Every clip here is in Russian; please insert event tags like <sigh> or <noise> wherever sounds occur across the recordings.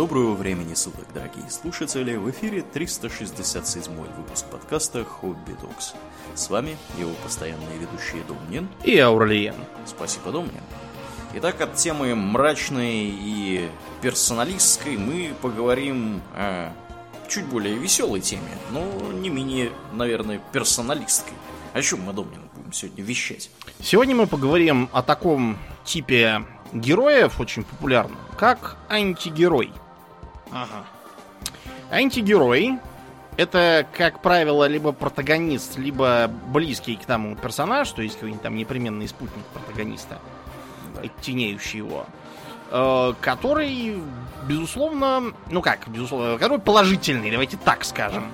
Доброго времени суток, дорогие слушатели! В эфире 367 выпуск подкаста «Хобби Докс». С вами его постоянные ведущие Домнин и Аурлиен. Спасибо, Домнин. Итак, от темы мрачной и персоналистской мы поговорим о чуть более веселой теме, но не менее, наверное, персоналистской. О чем мы, Домнин, будем сегодня вещать? Сегодня мы поговорим о таком типе героев, очень популярном, как антигерой. Ага. Антигерой это, как правило, либо протагонист, либо близкий к тому персонаж, то есть какой-нибудь там непременный спутник протагониста, да. оттеняющий его, э, который, безусловно, ну как, безусловно, который положительный, давайте так скажем.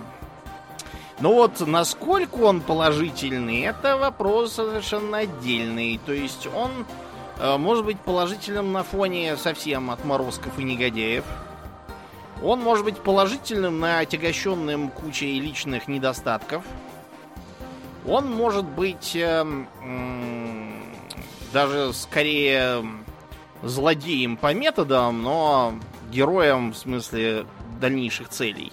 Но вот насколько он положительный, это вопрос совершенно отдельный. То есть он э, может быть положительным на фоне совсем отморозков и негодяев, он может быть положительным на отягощенным кучей личных недостатков. Он может быть э, э, даже скорее злодеем по методам, но героем в смысле дальнейших целей.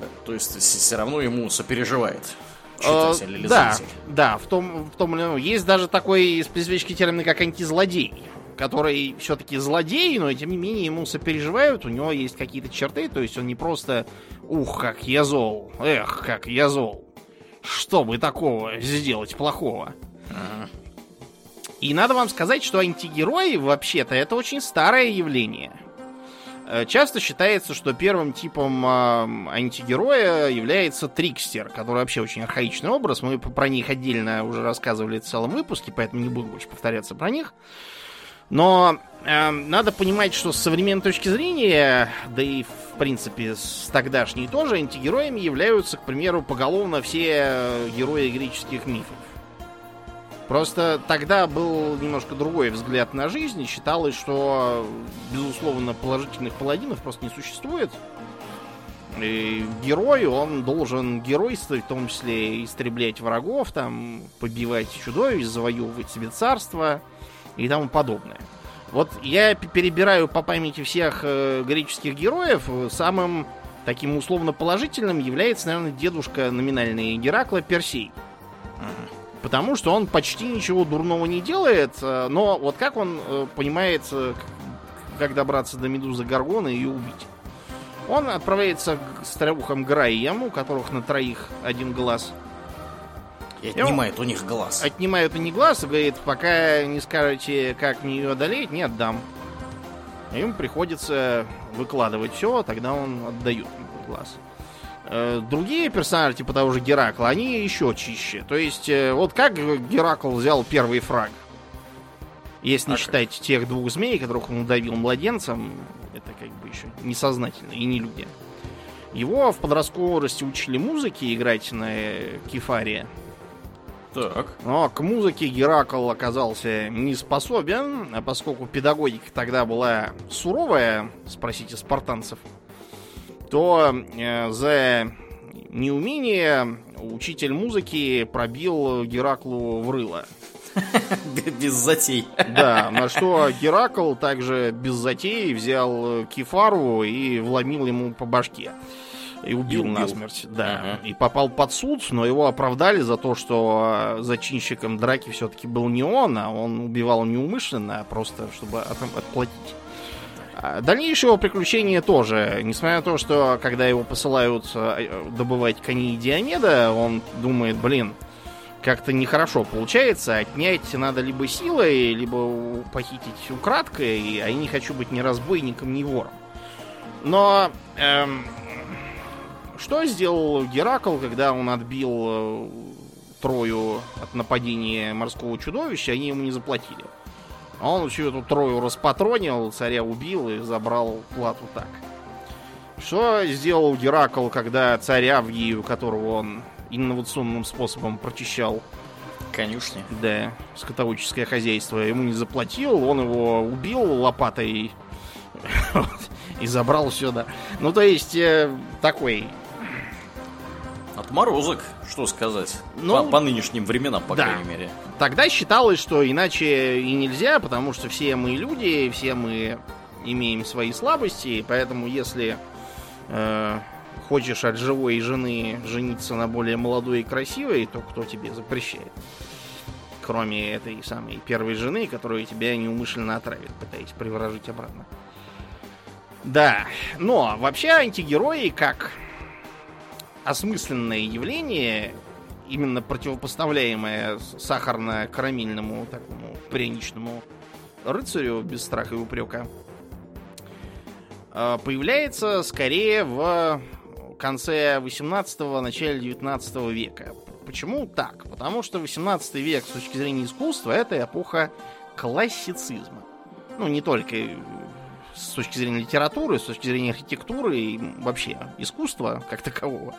Да, то есть все равно ему сопереживает э, читатель или да, зритель. Да, в том, в том или ином. Есть даже такой специфический термин, как антизлодей который все-таки злодей, но тем не менее ему сопереживают, у него есть какие-то черты, то есть он не просто «Ух, как я зол! Эх, как я зол! Что бы такого сделать плохого?» И надо вам сказать, что антигерои, вообще-то, это очень старое явление. Э, часто считается, что первым типом э, антигероя является Трикстер, который вообще очень архаичный образ. Мы про них отдельно уже рассказывали в целом выпуске, поэтому не буду больше повторяться про них. Но э, надо понимать, что с современной точки зрения, да и в принципе с тогдашней тоже, антигероями являются, к примеру, поголовно все герои греческих мифов. Просто тогда был немножко другой взгляд на жизнь, и считалось, что, безусловно, положительных паладинов просто не существует. И герой, он должен геройствовать, в том числе истреблять врагов, там, побивать чудовищ, завоевывать себе царство – и тому подобное. Вот я перебираю по памяти всех э, греческих героев. Самым таким условно положительным является, наверное, дедушка номинальный Геракла Персей. Потому что он почти ничего дурного не делает, э, но вот как он э, понимает, э, как добраться до Медузы Гаргона и ее убить. Он отправляется к старухам Граем, у которых на троих один глаз – и отнимает у них глаз. Отнимает у них глаз и говорит, пока не скажете, как мне ее одолеть, не отдам. Им приходится выкладывать все, тогда он отдает глаз. Э, другие персонажи, типа того же Геракла, они еще чище. То есть, э, вот как Геракл взял первый фраг? Если не а считать как? тех двух змей, которых он удавил младенцем, это как бы еще несознательно и не люди. Его в подростковом возрасте учили музыке играть на кефаре. Так. Но к музыке Геракл оказался не способен, а поскольку педагогика тогда была суровая, спросите спартанцев, то э, за неумение учитель музыки пробил Гераклу в рыло. <laughs> Без затей. Да, на что Геракл также без затей взял Кефару и вломил ему по башке. И убил, и убил. насмерть, да. Ага. И попал под суд, но его оправдали за то, что зачинщиком драки все-таки был не он, а он убивал неумышленно, а просто чтобы от, отплатить. А дальнейшие его приключения тоже, несмотря на то, что когда его посылают э, добывать коней Диомеда, он думает, блин, как-то нехорошо получается. Отнять надо либо силой, либо похитить украдкой, а я не хочу быть ни разбойником, ни вором. Но эм, что сделал Геракл, когда он отбил э, Трою от нападения морского чудовища, они ему не заплатили. А он всю эту Трою распатронил, царя убил и забрал плату так. Что сделал Геракл, когда царь Авгию, которого он инновационным способом прочищал конюшни. Да, скотоводческое хозяйство. Ему не заплатил, он его убил лопатой <laughs> и забрал сюда. Ну, то есть, э, такой Отморозок, что сказать. Ну, по, по нынешним временам, по да. крайней мере. Тогда считалось, что иначе и нельзя, потому что все мы люди, все мы имеем свои слабости, поэтому если э, хочешь от живой жены жениться на более молодой и красивой, то кто тебе запрещает? Кроме этой самой первой жены, которую тебя неумышленно отравит, пытаясь приворожить обратно. Да, но вообще антигерои как осмысленное явление, именно противопоставляемое сахарно-карамельному такому пряничному рыцарю без страха и упрека, э, появляется скорее в конце 18-го, начале 19 века. Почему так? Потому что 18 век с точки зрения искусства это эпоха классицизма. Ну, не только с точки зрения литературы, с точки зрения архитектуры и вообще искусства как такового.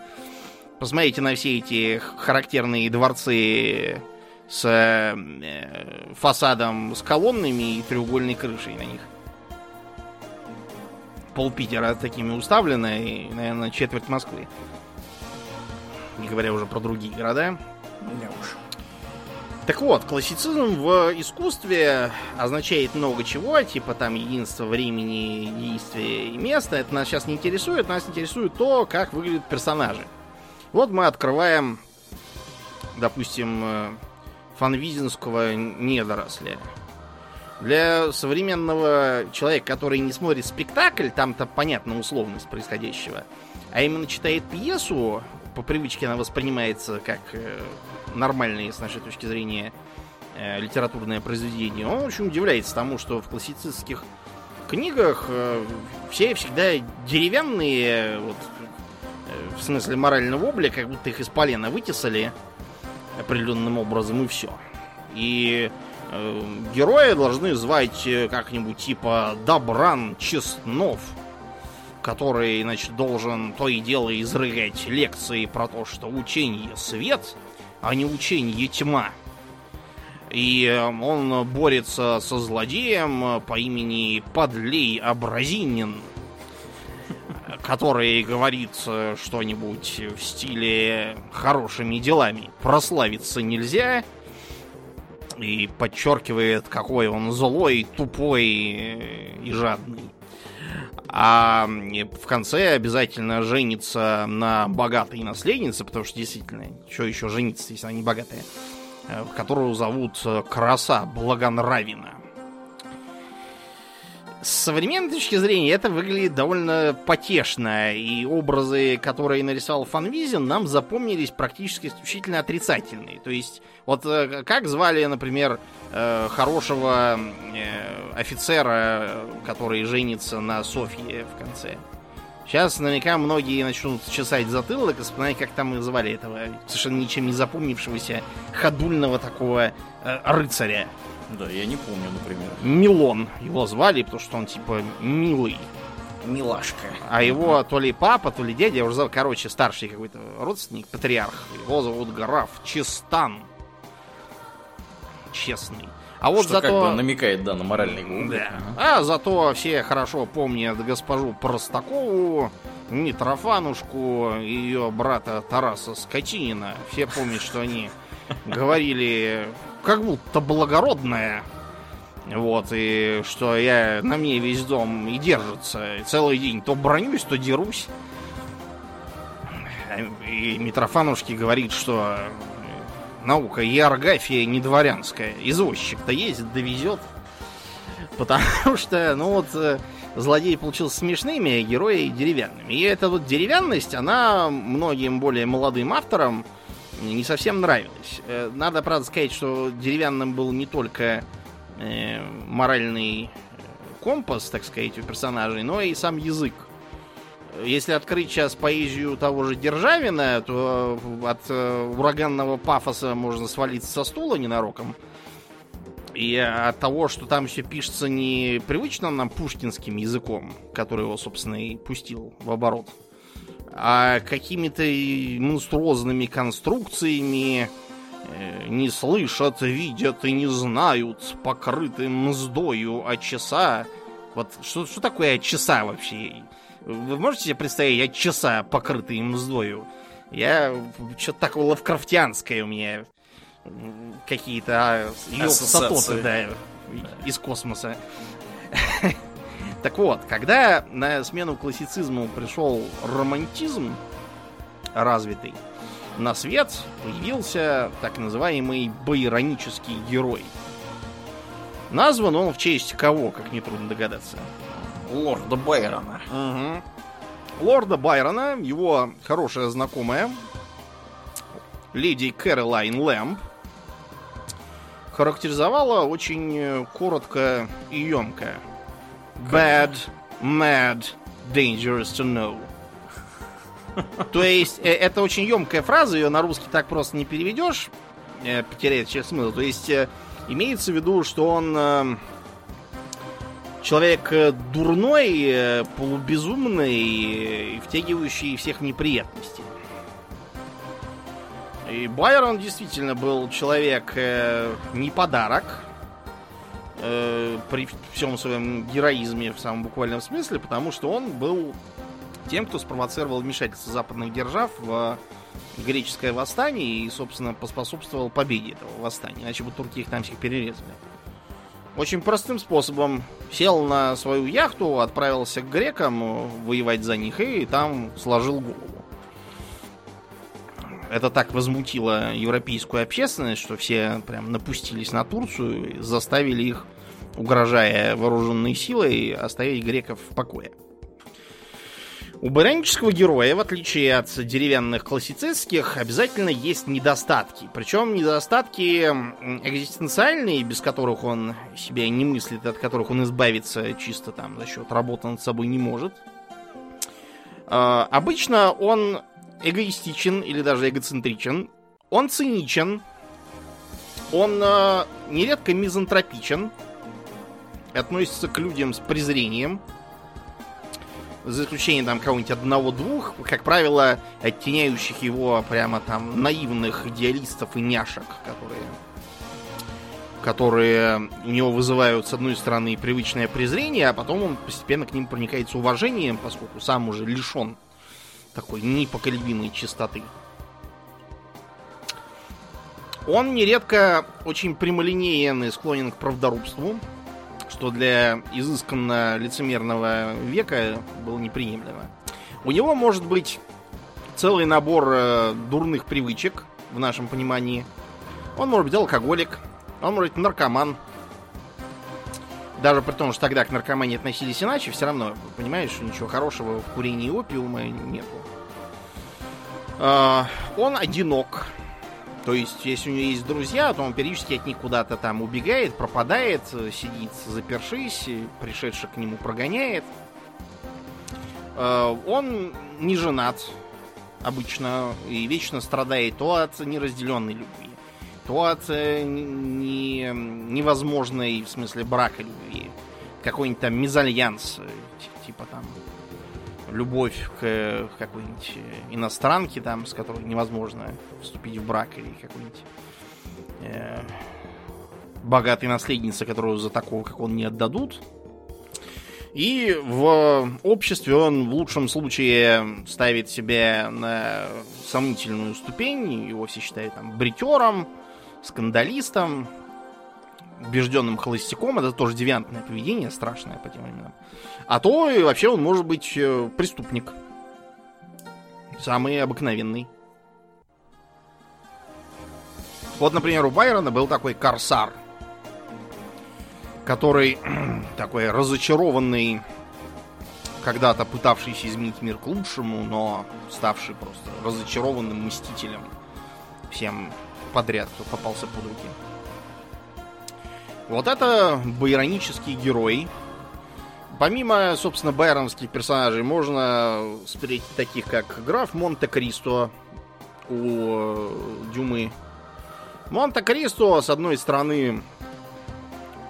Посмотрите на все эти характерные дворцы с э, фасадом с колоннами и треугольной крышей на них. Пол Питера такими уставлено и, наверное, четверть Москвы. Не говоря уже про другие города. Да уж. Так вот, классицизм в искусстве означает много чего, типа там единство времени, действия и места. Это нас сейчас не интересует, нас интересует то, как выглядят персонажи. Вот мы открываем, допустим, э, фанвизинского недоросля. Для современного человека, который не смотрит спектакль, там-то понятна условность происходящего, а именно читает пьесу, по привычке она воспринимается как э, нормальное с нашей точки зрения э, литературное произведение, он очень удивляется тому, что в классицистских книгах э, все всегда деревянные, вот, в смысле морального облика, как будто их из полена вытесали определенным образом и все. И э, героя должны звать как-нибудь типа Добран Честнов который, значит, должен то и дело изрыгать лекции про то, что учение свет, а не учение тьма. И э, он борется со злодеем по имени Подлей Абразинин, который говорит что-нибудь в стиле «хорошими делами прославиться нельзя», и подчеркивает, какой он злой, тупой и жадный. А в конце обязательно женится на богатой наследнице, потому что действительно, что еще жениться, если она не богатая, э, которую зовут э, Краса Благонравина. С современной точки зрения это выглядит довольно потешно, и образы, которые нарисовал Фанвизин, нам запомнились практически исключительно отрицательные. То есть, вот э, как звали, например, э, хорошего э, офицера, который женится на Софье в конце? Сейчас наверняка многие начнут чесать затылок и вспоминать, как там и звали этого совершенно ничем не запомнившегося ходульного такого рыцаря. Да, я не помню, например. Милон его звали, потому что он типа милый. Милашка. А его то ли папа, то ли дядя, я уже знал, короче, старший какой-то родственник, патриарх. Его зовут граф Чистан. Честный. А вот что зато... как бы намекает, да, на моральный губ. Да. А зато все хорошо помнят госпожу Простакову, Митрофанушку и ее брата Тараса Скотинина. Все помнят, что они <laughs> говорили как будто благородная. Вот, и что я на мне весь дом и держится. И целый день то бронюсь, то дерусь. И Митрофанушки говорит, что наука Иоргафия не дворянская. Извозчик-то ездит, довезет. Потому <laughs> что, ну вот, э, злодей получился смешными, а герои деревянными. И эта вот деревянность, она многим более молодым авторам не совсем нравилось. Э, надо, правда, сказать, что деревянным был не только э, моральный компас, так сказать, у персонажей, но и сам язык. Если открыть сейчас поэзию того же Державина, то от э, ураганного пафоса можно свалиться со стула ненароком. И от того, что там все пишется не привычным нам пушкинским языком, который его, собственно, и пустил в оборот, а какими-то монструозными конструкциями э, не слышат, видят и не знают, покрыты мздою от часа. Вот что, что такое от часа вообще? Вы можете себе представить от часа, покрытые мздою? Я что-то такое лавкрафтианское у меня какие-то а, сатоты, да, из космоса. <laughs> Так вот, когда на смену классицизму пришел романтизм развитый, на свет появился так называемый байронический герой. Назван он в честь кого, как нетрудно догадаться? Лорда Байрона. Угу. Лорда Байрона, его хорошая знакомая, леди Кэролайн Лэмп, характеризовала очень коротко и емко. Bad, mad, dangerous to know. То есть, э, это очень емкая фраза, ее на русский так просто не переведешь, э, потеряет через смысл. То есть, э, имеется в виду, что он человек дурной, полубезумный, втягивающий всех в неприятности. И Байрон действительно был человек не подарок. Э, при всем своем героизме в самом буквальном смысле, потому что он был тем, кто спровоцировал вмешательство западных держав в греческое восстание и, собственно, поспособствовал победе этого восстания. Иначе бы турки их там всех перерезали. Очень простым способом сел на свою яхту, отправился к грекам воевать за них и там сложил голову это так возмутило европейскую общественность, что все прям напустились на Турцию заставили их, угрожая вооруженной силой, оставить греков в покое. У баранического героя, в отличие от деревянных классицистских, обязательно есть недостатки. Причем недостатки экзистенциальные, без которых он себя не мыслит, от которых он избавиться чисто там за счет работы над собой не может. А, обычно он эгоистичен или даже эгоцентричен, он циничен, он э, нередко мизантропичен, относится к людям с презрением, за исключением там кого-нибудь одного-двух, как правило, оттеняющих его прямо там наивных идеалистов и няшек, которые которые у него вызывают, с одной стороны, привычное презрение, а потом он постепенно к ним проникается уважением, поскольку сам уже лишен такой непоколебимой чистоты. Он нередко очень прямолинеен и склонен к правдорубству, что для изысканно лицемерного века было неприемлемо. У него может быть целый набор э, дурных привычек, в нашем понимании. Он может быть алкоголик, он может быть наркоман. Даже при том, что тогда к наркомании относились иначе, все равно, понимаешь, ничего хорошего в курении опиума нету. Uh, он одинок. То есть, если у него есть друзья, то он периодически от них куда-то там убегает, пропадает, сидит запершись, пришедший к нему прогоняет. Uh, он не женат обычно и вечно страдает то от неразделенной любви, то от э, не, невозможной, в смысле, брака любви. Какой-нибудь там мезальянс, э, типа там любовь к какой-нибудь иностранке, там, с которой невозможно вступить в брак, или какой-нибудь э, богатой наследнице, которую за такого, как он, не отдадут. И в обществе он в лучшем случае ставит себя на сомнительную ступень, его все считают там бритером, скандалистом, убежденным холостяком. Это тоже девиантное поведение, страшное по тем временам. А то и вообще он может быть э, преступник. Самый обыкновенный. Вот, например, у Байрона был такой корсар, который <clears throat> такой разочарованный, когда-то пытавшийся изменить мир к лучшему, но ставший просто разочарованным мстителем всем подряд, кто попался под руки. Вот это байронический герой, Помимо, собственно, байроновских персонажей, можно встретить таких, как граф Монте-Кристо у э, Дюмы. Монте-Кристо, с одной стороны,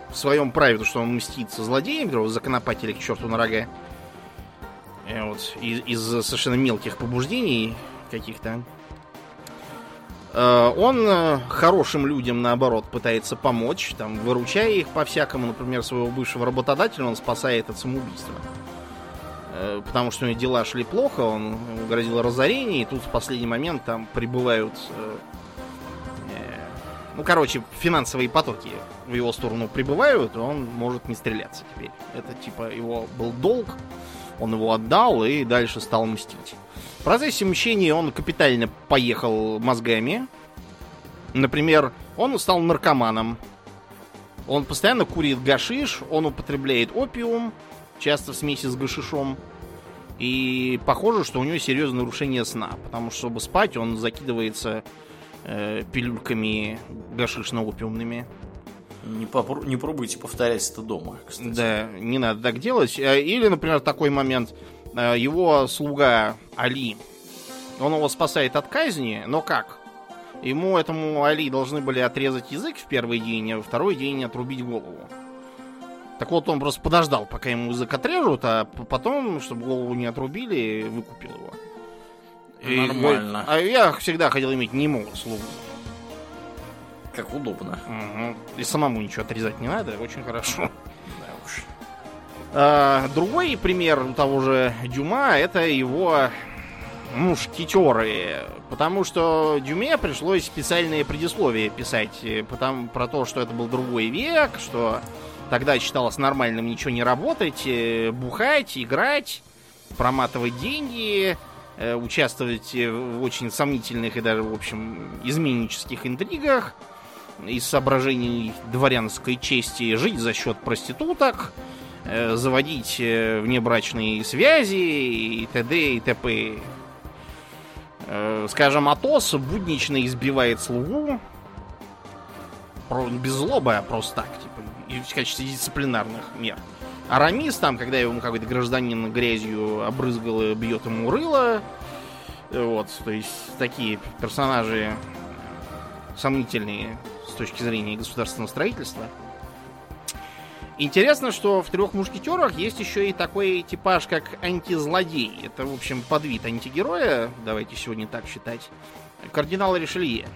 в своем праве, то, что он мстит со злодеем, которого к черту на рога. И вот, из, из совершенно мелких побуждений каких-то. Э, он э, хорошим людям, наоборот, пытается помочь, там, выручая их по-всякому. Например, своего бывшего работодателя он спасает от самоубийства. Э, потому что у него дела шли плохо, он грозил разорение, и тут в последний момент там прибывают Ну, короче, финансовые потоки в его сторону прибывают, и он может не стреляться теперь. Это типа его был долг, он его отдал и дальше стал мстить. В процессе мщения он капитально поехал мозгами. Например, он стал наркоманом. Он постоянно курит гашиш, он употребляет опиум, часто в смеси с гашишом. И похоже, что у него серьезное нарушение сна, потому что, чтобы спать, он закидывается э, пилюльками гашишно-опиумными. Не, попро- не пробуйте повторять это дома, кстати. Да, не надо так делать. Э, или, например, такой момент. Э, его слуга Али, он его спасает от казни, но как? Ему, этому Али, должны были отрезать язык в первый день, а во второй день отрубить голову. Так вот, он просто подождал, пока ему язык отрежут, а потом, чтобы голову не отрубили, выкупил его. Нормально. И, а я всегда хотел иметь немого слугу. Как удобно. Угу. И самому ничего отрезать не надо, очень хорошо. Да уж. А, другой пример того же Дюма это его мушкетеры. Потому что Дюме пришлось специальные предисловия писать э, потому, про то, что это был другой век, что тогда считалось нормальным ничего не работать, э, бухать, играть, проматывать деньги, э, участвовать в очень сомнительных и даже, в общем, изменнических интригах из соображений дворянской чести жить за счет проституток, э, заводить э, внебрачные связи и т.д. и т.п. Э, скажем, Атос буднично избивает слугу без злобы, а просто так, типа, в качестве дисциплинарных мер. Арамис там, когда ему какой-то гражданин грязью обрызгал и бьет ему рыло. Вот, то есть такие персонажи сомнительные точки зрения государственного строительства. Интересно, что в трех мушкетерах есть еще и такой типаж, как антизлодей. Это, в общем, подвид антигероя, давайте сегодня так считать. Кардинал Ришелье.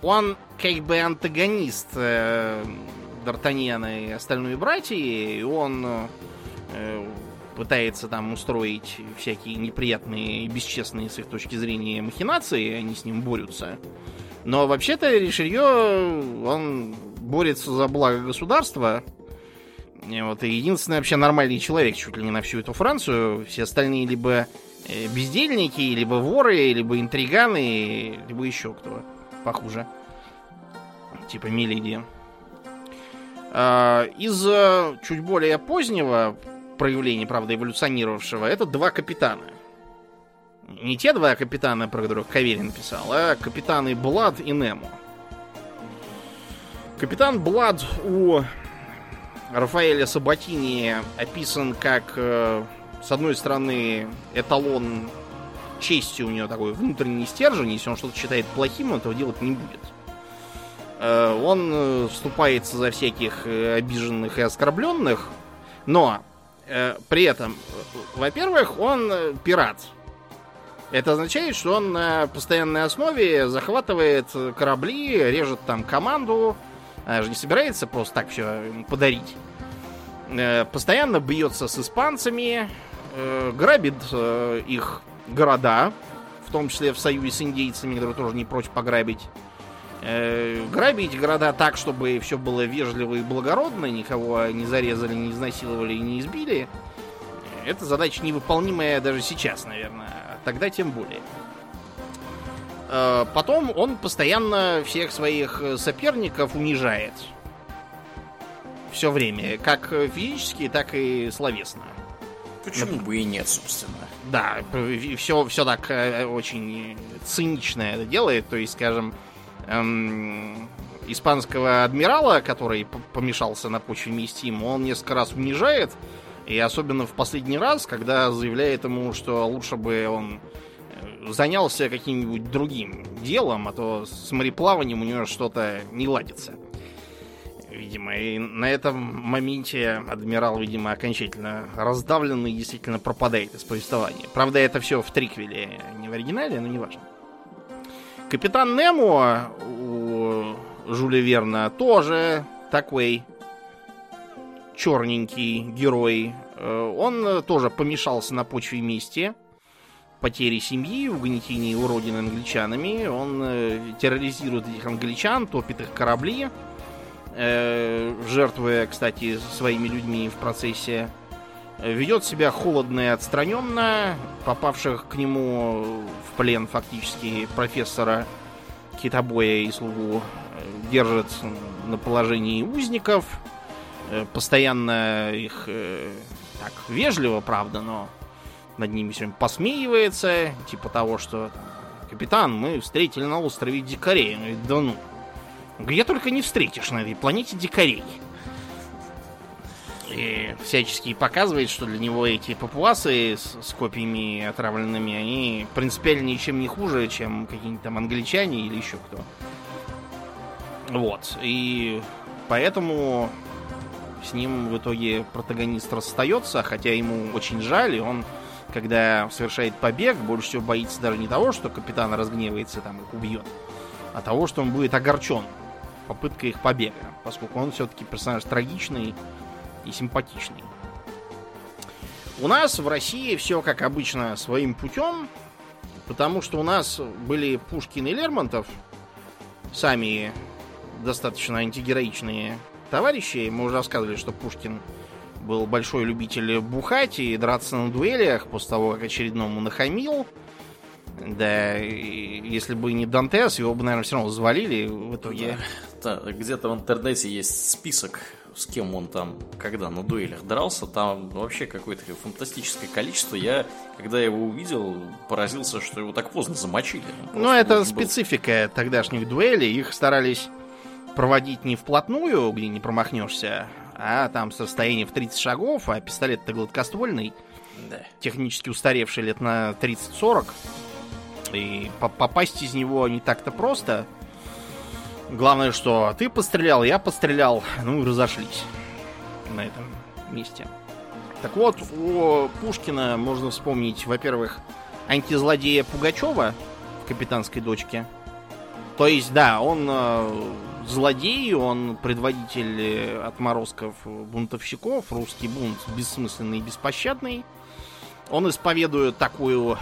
Он как бы антагонист э, Д'Артаньяна и остальной братьи, и он э, пытается там устроить всякие неприятные и бесчестные с их точки зрения махинации, они с ним борются. Но вообще-то Ришелье, он борется за благо государства. И вот и единственный вообще нормальный человек чуть ли не на всю эту Францию. Все остальные либо э, бездельники, либо воры, либо интриганы, либо еще кто похуже. Типа Миледи. А, из э, чуть более позднего проявления, правда, эволюционировавшего, это два капитана. Не те два капитана, про которых Каверин писал, а капитаны Блад и Немо. Капитан Блад у Рафаэля Сабатини описан как, э, с одной стороны, эталон чести у него такой внутренний стержень. Если он что-то считает плохим, он этого делать не будет. Э, он э, вступается за всяких обиженных и оскорбленных, но при этом, во-первых, он пират. Это означает, что он на постоянной основе захватывает корабли, режет там команду, а же не собирается просто так все подарить. Э, постоянно бьется с испанцами, э, грабит э, их города, в том числе в союзе с индейцами, которые тоже не прочь пограбить. Грабить города так, чтобы все было вежливо и благородно, никого не зарезали, не изнасиловали и не избили. Это задача невыполнимая даже сейчас, наверное тогда тем более. Э, потом он постоянно всех своих соперников унижает. Все время. Как физически, так и словесно. Почему бы и нет, собственно. Да, все, все так э, очень цинично это делает. То есть, скажем, эм, испанского адмирала, который помешался на почве мести ему, он несколько раз унижает, и особенно в последний раз, когда заявляет ему, что лучше бы он э, занялся каким-нибудь другим делом, а то с мореплаванием у него что-то не ладится. Видимо, и на этом моменте адмирал, видимо, окончательно раздавлен и действительно пропадает из повествования. Правда, это все в триквеле, не в оригинале, но неважно. Капитан Немо у Жюля Верна тоже такой черненький герой, э, он тоже помешался на почве мести. потере семьи, угнетении уродины англичанами. Он э, терроризирует этих англичан, топит их корабли, э, жертвуя, кстати, своими людьми в процессе. Ведет себя холодно и отстраненно. Попавших к нему в плен фактически профессора Китобоя и слугу э, держит на положении узников. Э, постоянно их э, так вежливо, правда, но над ними все время посмеивается, типа того, что капитан, мы встретили на острове дикарей. Он да ну. Где только не встретишь на этой планете дикарей. И всячески показывает, что для него эти папуасы с, с копиями отравленными, они принципиально ничем не хуже, чем какие-нибудь там англичане или еще кто. Вот. И поэтому с ним в итоге протагонист расстается, хотя ему очень жаль, и он, когда совершает побег, больше всего боится даже не того, что капитан разгневается, там их убьет, а того, что он будет огорчен попыткой их побега, поскольку он все-таки персонаж трагичный и симпатичный. У нас в России все, как обычно, своим путем, потому что у нас были Пушкин и Лермонтов, сами достаточно антигероичные товарищи. Мы уже рассказывали, что Пушкин был большой любитель бухать и драться на дуэлях после того, как очередному нахамил. Да, если бы не Дантес, его бы, наверное, все равно завалили в итоге. Да, где-то в интернете есть список, с кем он там, когда на дуэлях дрался. Там вообще какое-то фантастическое количество. Я, когда его увидел, поразился, что его так поздно замочили. Ну, это специфика был... тогдашних дуэлей. Их старались проводить не вплотную, где не промахнешься, а там с расстояния в 30 шагов, а пистолет-то гладкоствольный, да. технически устаревший лет на 30-40. И попасть из него не так-то просто. Главное, что ты пострелял, я пострелял, ну и разошлись на этом месте. Так вот, у Пушкина можно вспомнить, во-первых, антизлодея Пугачева в «Капитанской дочке». То есть, да, он э, злодей, он предводитель э, отморозков бунтовщиков, русский бунт бессмысленный и беспощадный. Он исповедует такую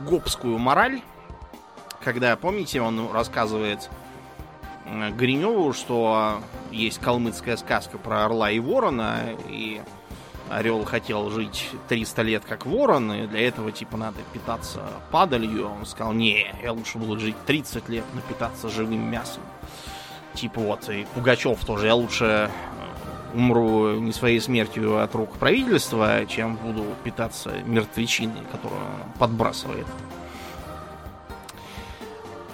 гопскую мораль, когда, помните, он рассказывает э, Гриневу, что есть калмыцкая сказка про орла и ворона, и орел хотел жить 300 лет как ворон, и для этого, типа, надо питаться падалью. Он сказал, не, я лучше буду жить 30 лет, но питаться живым мясом. Типа вот, и Пугачев тоже, я лучше э, умру не своей смертью от рук правительства, чем буду питаться мертвечиной, которую подбрасывает.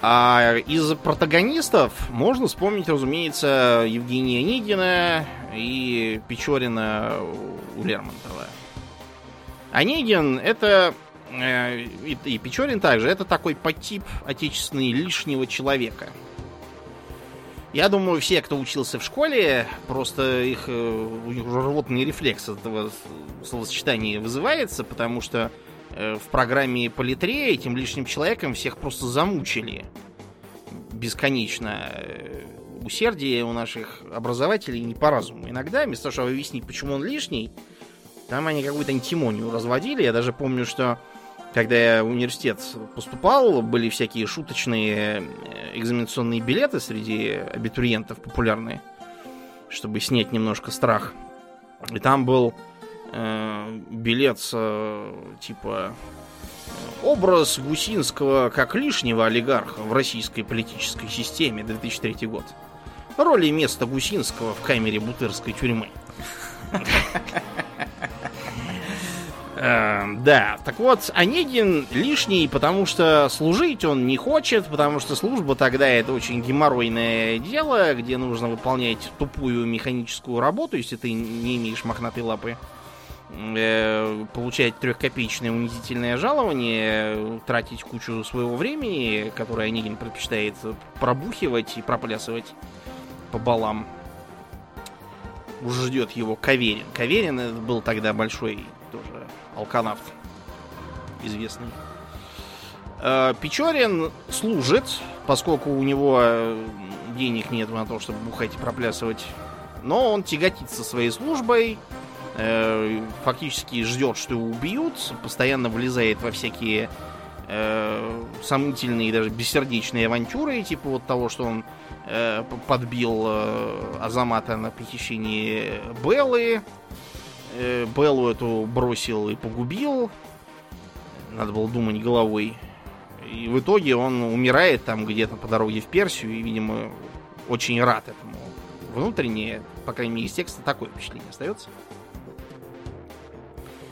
А из протагонистов можно вспомнить, разумеется, Евгения Онегина и Печорина у Лермонтова. Онегин это э, и Печорин также, это такой подтип отечественный лишнего человека – я думаю, все, кто учился в школе, просто их, э, у рвотный рефлекс этого словосочетания вызывается, потому что э, в программе по литре этим лишним человеком всех просто замучили бесконечно. Э, усердие у наших образователей не по разуму. Иногда, вместо того, чтобы объяснить, почему он лишний, там они какую-то антимонию разводили. Я даже помню, что когда я в университет поступал, были всякие шуточные экзаменационные билеты среди абитуриентов популярные, чтобы снять немножко страх. И там был э, билет э, типа образ Гусинского как лишнего олигарха в российской политической системе 2003 год. Роли и место Гусинского в камере Бутырской тюрьмы. Э, да, так вот, Онегин лишний, потому что служить он не хочет, потому что служба тогда это очень геморройное дело, где нужно выполнять тупую механическую работу, если ты не имеешь мохнатой лапы. Э, получать трехкопеечное унизительное жалование, тратить кучу своего времени, которое Онегин предпочитает пробухивать и проплясывать по балам. Уже ждет его Каверин. Каверин был тогда большой алканавт известный. Э, Печорин служит, поскольку у него э, денег нет на то, чтобы бухать и проплясывать. Но он тяготится своей службой, э, фактически ждет, что его убьют, постоянно влезает во всякие э, сомнительные даже бессердечные авантюры, типа вот того, что он э, подбил э, Азамата на похищение Беллы, Беллу эту бросил и погубил, надо было думать головой. И в итоге он умирает там где-то по дороге в Персию, и, видимо, очень рад этому. Внутренне, по крайней мере, из текста такое впечатление остается.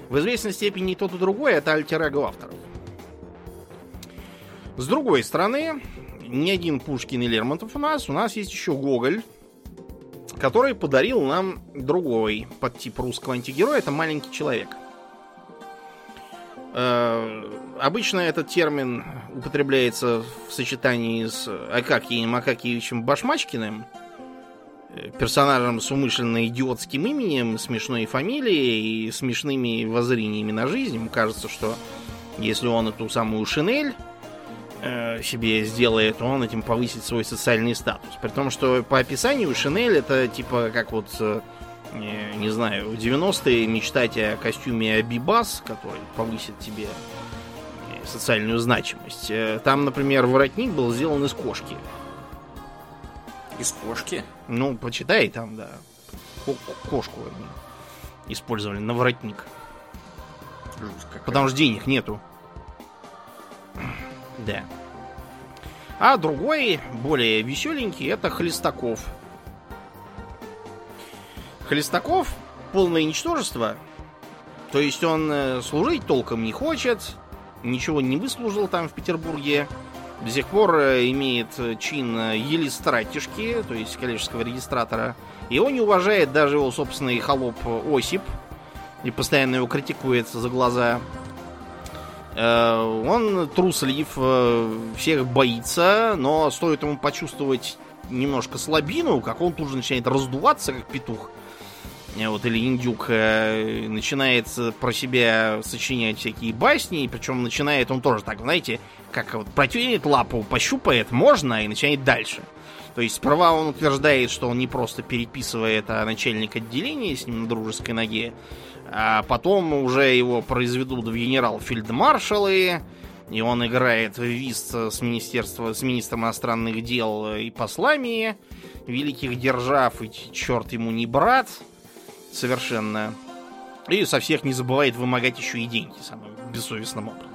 В известной степени и тот, и другой это альтер авторов. С другой стороны, не один Пушкин и Лермонтов у нас, у нас есть еще Гоголь, который подарил нам другой подтип русского антигероя, это маленький человек. Э, обычно этот термин употребляется в сочетании с Акакием Акакиевичем Башмачкиным, э, персонажем с умышленно идиотским именем, смешной фамилией и смешными воззрениями на жизнь. Ему кажется, что если он эту самую шинель э, себе сделает, он этим повысит свой социальный статус. При том, что по описанию шинель это типа как вот, э, не знаю, в 90-е мечтать о костюме Абибас, который повысит тебе э, социальную значимость. Э, там, например, воротник был сделан из кошки. Из кошки? Ну, почитай там, да. Кошку использовали на воротник. Потому что денег нету. Да. А другой, более веселенький, это Хлестаков. Хлестаков полное ничтожество. То есть он э, служить толком не хочет, ничего не выслужил там в Петербурге. До сих пор э, имеет чин елистратишки, то есть коллежского регистратора. Его не уважает даже его собственный холоп Осип. И постоянно его критикует за глаза. Э, он труслив, э, всех боится, но стоит ему почувствовать немножко слабину, как он тут же начинает раздуваться, как петух. Э, вот, или индюк начинает про себя сочинять всякие басни, причем начинает он тоже так, знаете, как вот протянет лапу, пощупает, можно, и начинает дальше. То есть справа он утверждает, что он не просто переписывает, а начальник отделения с ним на дружеской ноге, а потом уже его произведут в генерал-фельдмаршалы, и он играет в вист с, министерства, с министром иностранных дел и послами великих держав, и черт ему не брат совершенно. И со всех не забывает вымогать еще и деньги самым бессовестным образом.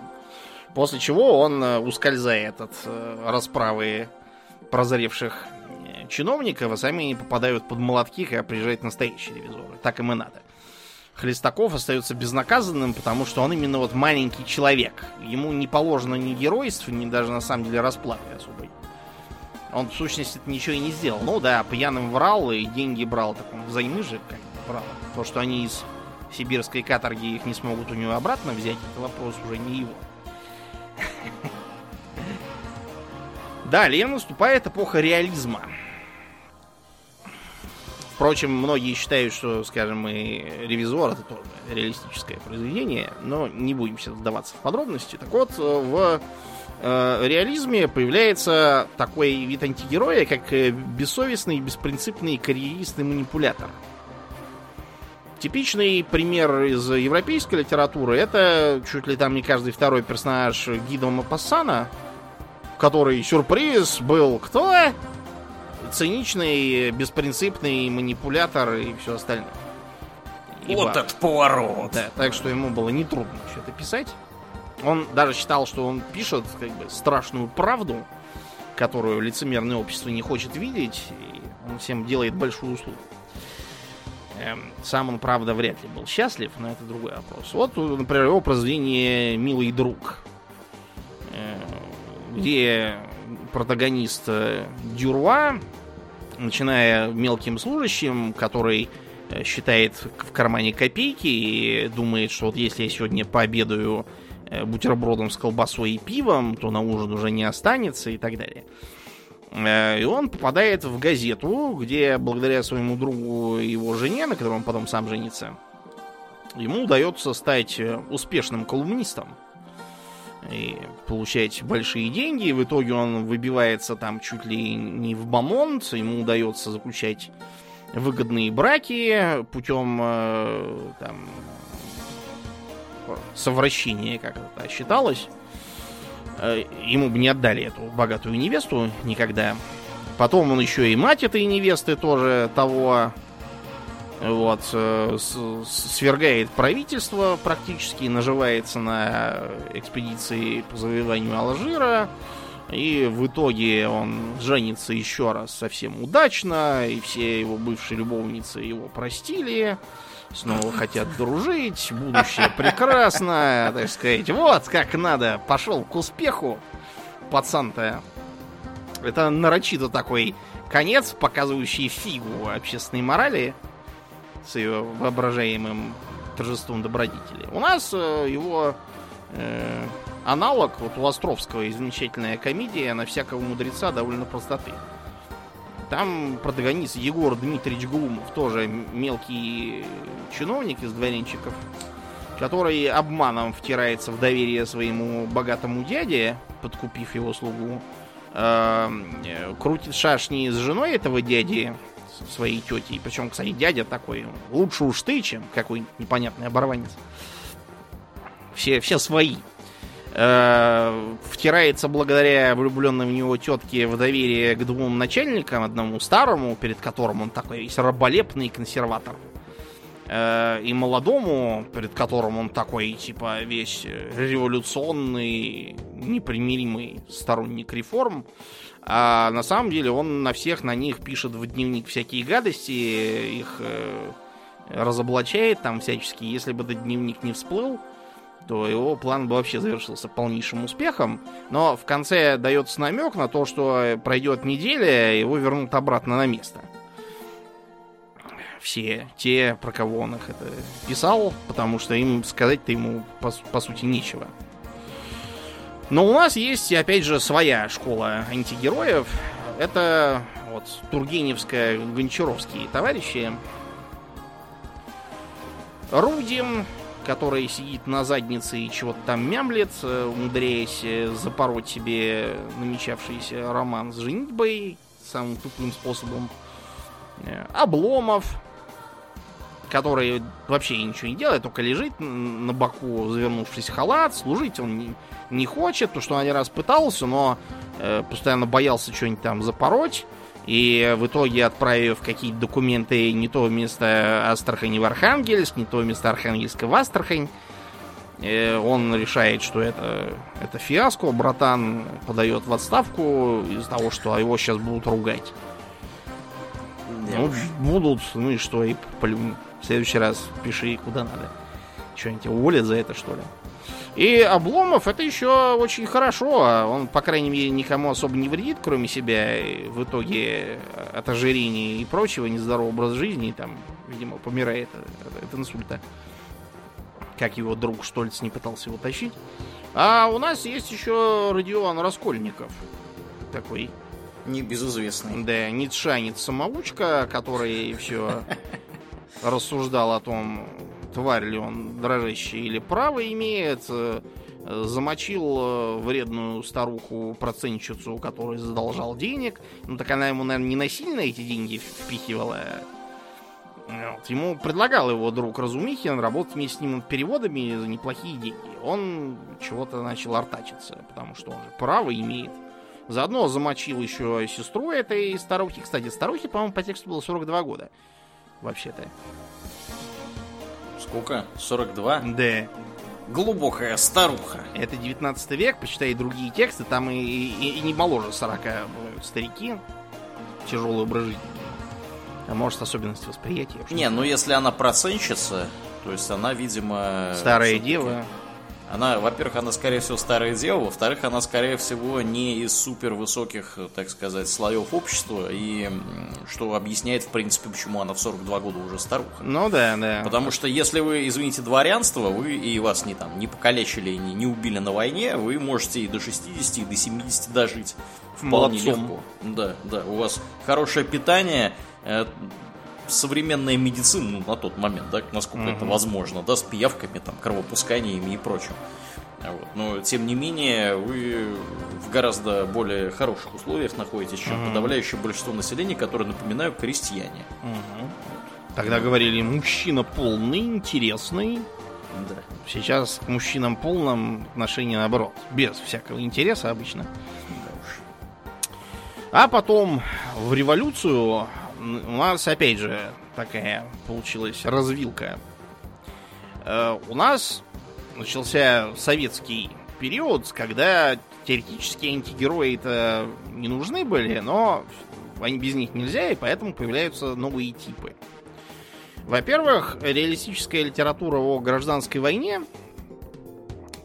После чего он э, ускользает от э, расправы прозревших э, чиновников, а сами они попадают под молотки, когда приезжают настоящие ревизоры. Так им и надо. Хлестаков остается безнаказанным, потому что он именно вот маленький человек. Ему не положено ни геройств, ни даже на самом деле расплаты особой. Он, в сущности, ничего и не сделал. Ну да, пьяным врал и деньги брал, так он взаймы же как брал. То, что они из сибирской каторги их не смогут у него обратно взять, это вопрос уже не его. Далее наступает эпоха реализма. Впрочем, многие считают, что, скажем, и ревизор это тоже реалистическое произведение, но не будем сейчас вдаваться в подробности. Так вот, в э, реализме появляется такой вид антигероя, как э, бессовестный, беспринципный карьерист и манипулятор. Типичный пример из европейской литературы это чуть ли там не каждый второй персонаж Гидо Мапассана, который, сюрприз, был кто? циничный, беспринципный манипулятор и все остальное. Ибо, вот этот поворот! Да, так что ему было нетрудно все это писать. Он даже считал, что он пишет как бы страшную правду, которую лицемерное общество не хочет видеть, и он всем делает большую услугу. Эм, сам он, правда, вряд ли был счастлив, но это другой вопрос. Вот, например, его произведение «Милый друг», э, где протагонист э, Дюруа начиная мелким служащим, который э, считает в кармане копейки и думает, что вот если я сегодня пообедаю э, бутербродом с колбасой и пивом, то на ужин уже не останется и так далее. И он попадает в газету, где благодаря своему другу и его жене, на котором он потом сам женится, ему удается стать успешным колумнистом и получать большие деньги. В итоге он выбивается там чуть ли не в бомонд, ему удается заключать выгодные браки путем э, там совращения, как это считалось. Э, ему бы не отдали эту богатую невесту никогда. Потом он еще и мать этой невесты тоже того вот, э, свергает правительство практически, наживается на экспедиции по завоеванию Алжира. И в итоге он женится еще раз совсем удачно, и все его бывшие любовницы его простили, снова хотят дружить, будущее <laughs> прекрасно, так сказать. Вот как надо, пошел к успеху, пацан-то. Это нарочито такой конец, показывающий фигу общественной морали с ее воображаемым торжеством добродетели. У нас э, его э, аналог, вот у Островского замечательная комедия на всякого мудреца довольно простоты. Там протагонист Егор Дмитриевич Глумов, тоже мелкий чиновник из дворянчиков, который обманом втирается в доверие своему богатому дяде, подкупив его слугу, э, крутит шашни с женой этого дяди, своей тети. Причем, кстати, дядя такой, лучше уж ты, чем какой-нибудь непонятный оборванец. Все, все свои. Э, втирается благодаря влюбленной в него тетке в доверие к двум начальникам, одному старому, перед которым он такой весь раболепный консерватор, э, и молодому, перед которым он такой, типа, весь революционный, непримиримый сторонник реформ. А на самом деле он на всех на них пишет в дневник всякие гадости, их э, разоблачает там всячески. Если бы этот дневник не всплыл, то его план бы вообще завершился полнейшим успехом. Но в конце дается намек на то, что пройдет неделя, его вернут обратно на место. Все те, про кого он их это писал, потому что им сказать-то ему по, по сути нечего. Но у нас есть, опять же, своя школа антигероев. Это вот Тургеневская, Гончаровские товарищи. Рудим, который сидит на заднице и чего-то там мямлет, э, умудряясь э, запороть себе намечавшийся роман с женитьбой самым тупым способом. Э, Обломов, который вообще ничего не делает, только лежит на боку, завернувшись в халат. Служить он не, не хочет, потому что он один раз пытался, но э, постоянно боялся что-нибудь там запороть. И в итоге, отправив какие-то документы не то вместо Астрахани в Архангельск, не то вместо Архангельска в Астрахань, э, он решает, что это, это фиаско. Братан подает в отставку из-за того, что его сейчас будут ругать. Ну, будут, ну и что, и плюнь. В следующий раз пиши куда надо. Что-нибудь уволят за это, что ли? И Обломов это еще очень хорошо. Он, по крайней мере, никому особо не вредит, кроме себя. И в итоге от ожирения и прочего нездорового образа жизни, там, видимо, помирает от инсульта. Как его друг Штольц не пытался его тащить. А у нас есть еще Родион Раскольников. Такой. Небезызвестный. Да, ницшанец-самоучка, который все рассуждал о том, тварь ли он дрожащий или право имеет, э, замочил э, вредную старуху процентщицу, которая задолжал денег. Ну так она ему, наверное, не насильно эти деньги впихивала. Вот. Ему предлагал его друг Разумихин работать вместе с ним над переводами за неплохие деньги. Он чего-то начал артачиться, потому что он же право имеет. Заодно замочил еще сестру этой старухи. Кстати, старухе, по-моему, по тексту было 42 года. Вообще-то. Сколько? 42? Да. Глубокая старуха. Это 19 век, почитай другие тексты, там и, и, и не моложе 40 бывают старики. Тяжелый образ жизни. А может особенность восприятия. Не, ну если она процентщица, то есть она, видимо... Старая дева. Она, во-первых, она, скорее всего, старая дева, во-вторых, она, скорее всего, не из супер высоких, так сказать, слоев общества, и что объясняет, в принципе, почему она в 42 года уже старуха. Ну да, да. Потому что если вы, извините, дворянство, вы и вас не там не покалечили, не, не убили на войне, вы можете и до 60, и до 70 дожить. Вполне Молодцом. легко. Да, да. У вас хорошее питание, э, современная медицина ну, на тот момент, да, насколько угу. это возможно, да, с пиявками, там, кровопусканиями и прочим. Вот. Но, тем не менее, вы в гораздо более хороших условиях находитесь, чем угу. подавляющее большинство населения, которое, напоминаю, крестьяне. Угу. Тогда говорили, мужчина полный, интересный, Да. Сейчас к мужчинам полном отношении наоборот. Без всякого интереса обычно. А потом в революцию у нас опять же такая получилась развилка. Э, у нас начался советский период, когда теоретически антигерои-то не нужны были, но они без них нельзя, и поэтому появляются новые типы. Во-первых, реалистическая литература о гражданской войне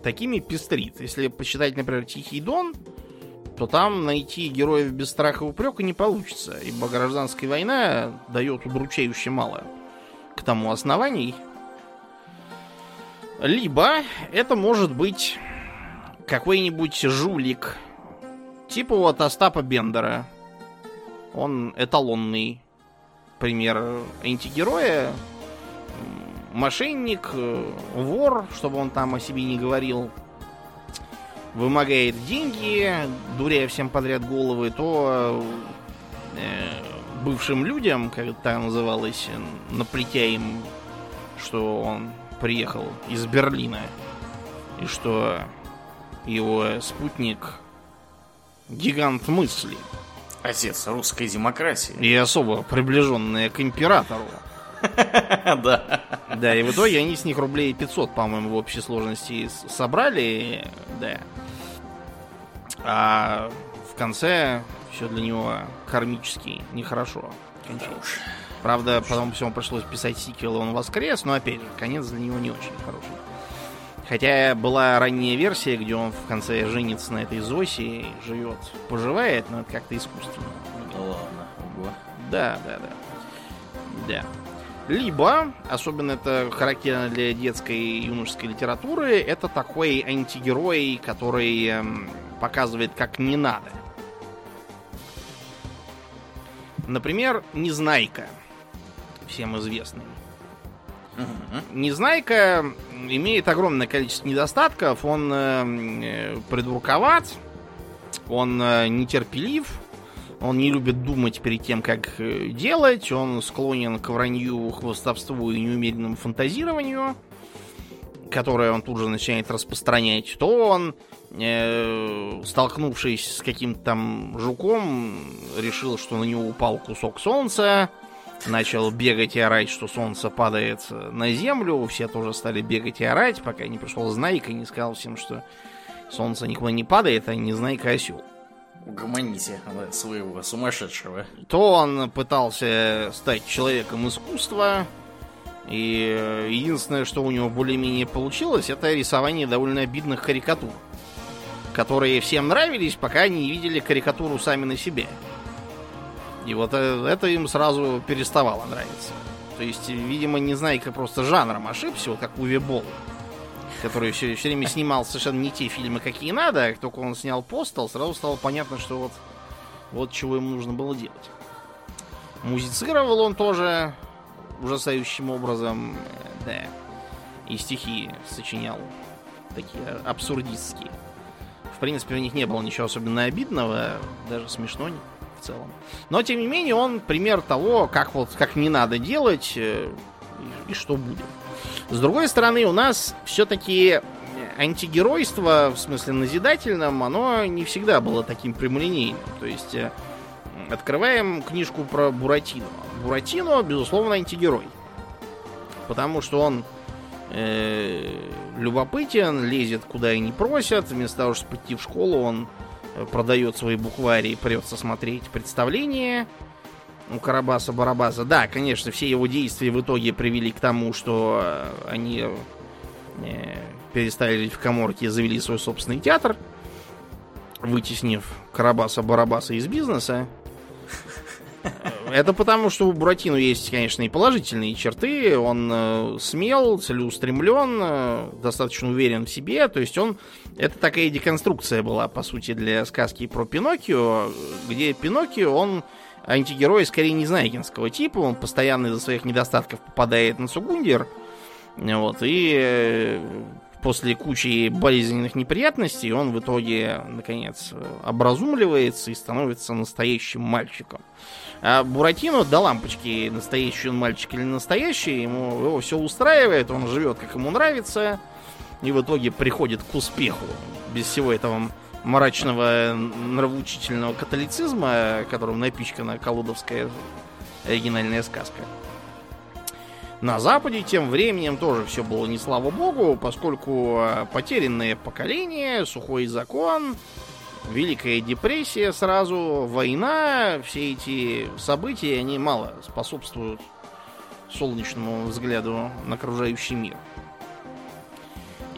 такими пестрит. Если посчитать, например, Тихий Дон, то там найти героев без страха и упрека не получится, ибо гражданская война дает удручающе мало к тому оснований. Либо это может быть какой-нибудь жулик, типа вот Остапа Бендера. Он эталонный пример антигероя. Мошенник, вор, чтобы он там о себе не говорил вымогает деньги, дуря всем подряд головы, то э, бывшим людям, как это называлось, наплетя им, что он приехал из Берлина, и что его спутник гигант мысли. Отец русской демократии. И особо приближенная к императору. <laughs> Да. Да, и в итоге они с них рублей 500, по-моему, в общей сложности собрали. Да. А в конце все для него кармически нехорошо кончилось. Правда, потом всему пришлось писать сиквел, он воскрес, но опять же, конец для него не очень хороший. Хотя была ранняя версия, где он в конце женится на этой Зосе и живет, поживает, но это как-то искусственно. Ну ладно, ого. Да, да, да. Да. Либо, особенно это характерно для детской и юношеской литературы, это такой антигерой, который эм, показывает, как не надо. Например, Незнайка, всем известный. Незнайка имеет огромное количество недостатков. Он э, придурковат, он э, нетерпелив, он не любит думать перед тем, как э, делать, он склонен к вранью, хвостовству и неумеренному фантазированию, которое он тут же начинает распространять. То он э, столкнувшись с каким-то там жуком, решил, что на него упал кусок солнца, начал бегать и орать, что солнце падает на землю. Все тоже стали бегать и орать, пока не пришел Знайка и не сказал всем, что солнце никуда не падает, а не Знайка осел. Угомоните своего сумасшедшего. То он пытался стать человеком искусства, и единственное, что у него более-менее получилось, это рисование довольно обидных карикатур которые всем нравились, пока они не видели карикатуру сами на себе. И вот э, это им сразу переставало нравиться. То есть, видимо, не Незнайка просто жанром ошибся, вот как Уви Болл, который все, все время снимал совершенно не те фильмы, какие надо, как только он снял «Постал», сразу стало понятно, что вот, вот чего ему нужно было делать. Музицировал он тоже ужасающим образом, да, и стихи сочинял такие абсурдистские. В принципе, у них не было ничего особенно обидного, даже смешно в целом. Но, тем не менее, он пример того, как вот как не надо делать э, и, и что будет. С другой стороны, у нас все-таки антигеройство, в смысле назидательном, оно не всегда было таким прямолинейным. То есть, э, открываем книжку про Буратино. Буратино, безусловно, антигерой. Потому что он э, любопытен, лезет куда и не просят. Вместо того, чтобы пойти в школу, он э, продает свои буквари и придется смотреть представление у Карабаса-Барабаса. Да, конечно, все его действия в итоге привели к тому, что э, они э, перестали жить в коморке и завели свой собственный театр, вытеснив Карабаса-Барабаса из бизнеса. Это потому, что у Буратино есть, конечно, и положительные черты. Он э, смел, целеустремлен, достаточно уверен в себе. То есть он... Это такая деконструкция была, по сути, для сказки про Пиноккио, где Пиноккио, он антигерой скорее не незнайкинского типа. Он постоянно из-за своих недостатков попадает на Сугундер. Вот, и э, после кучи болезненных неприятностей он в итоге, наконец, образумливается и становится настоящим мальчиком. А Буратино до лампочки, настоящий он мальчик или настоящий, ему его все устраивает, он живет как ему нравится, и в итоге приходит к успеху. Без всего этого мрачного нравоучительного католицизма, которым напичкана колодовская оригинальная сказка. На Западе тем временем тоже все было не слава богу, поскольку а, потерянное поколение, сухой закон, Великая депрессия сразу, война, все эти события, они мало способствуют солнечному взгляду на окружающий мир.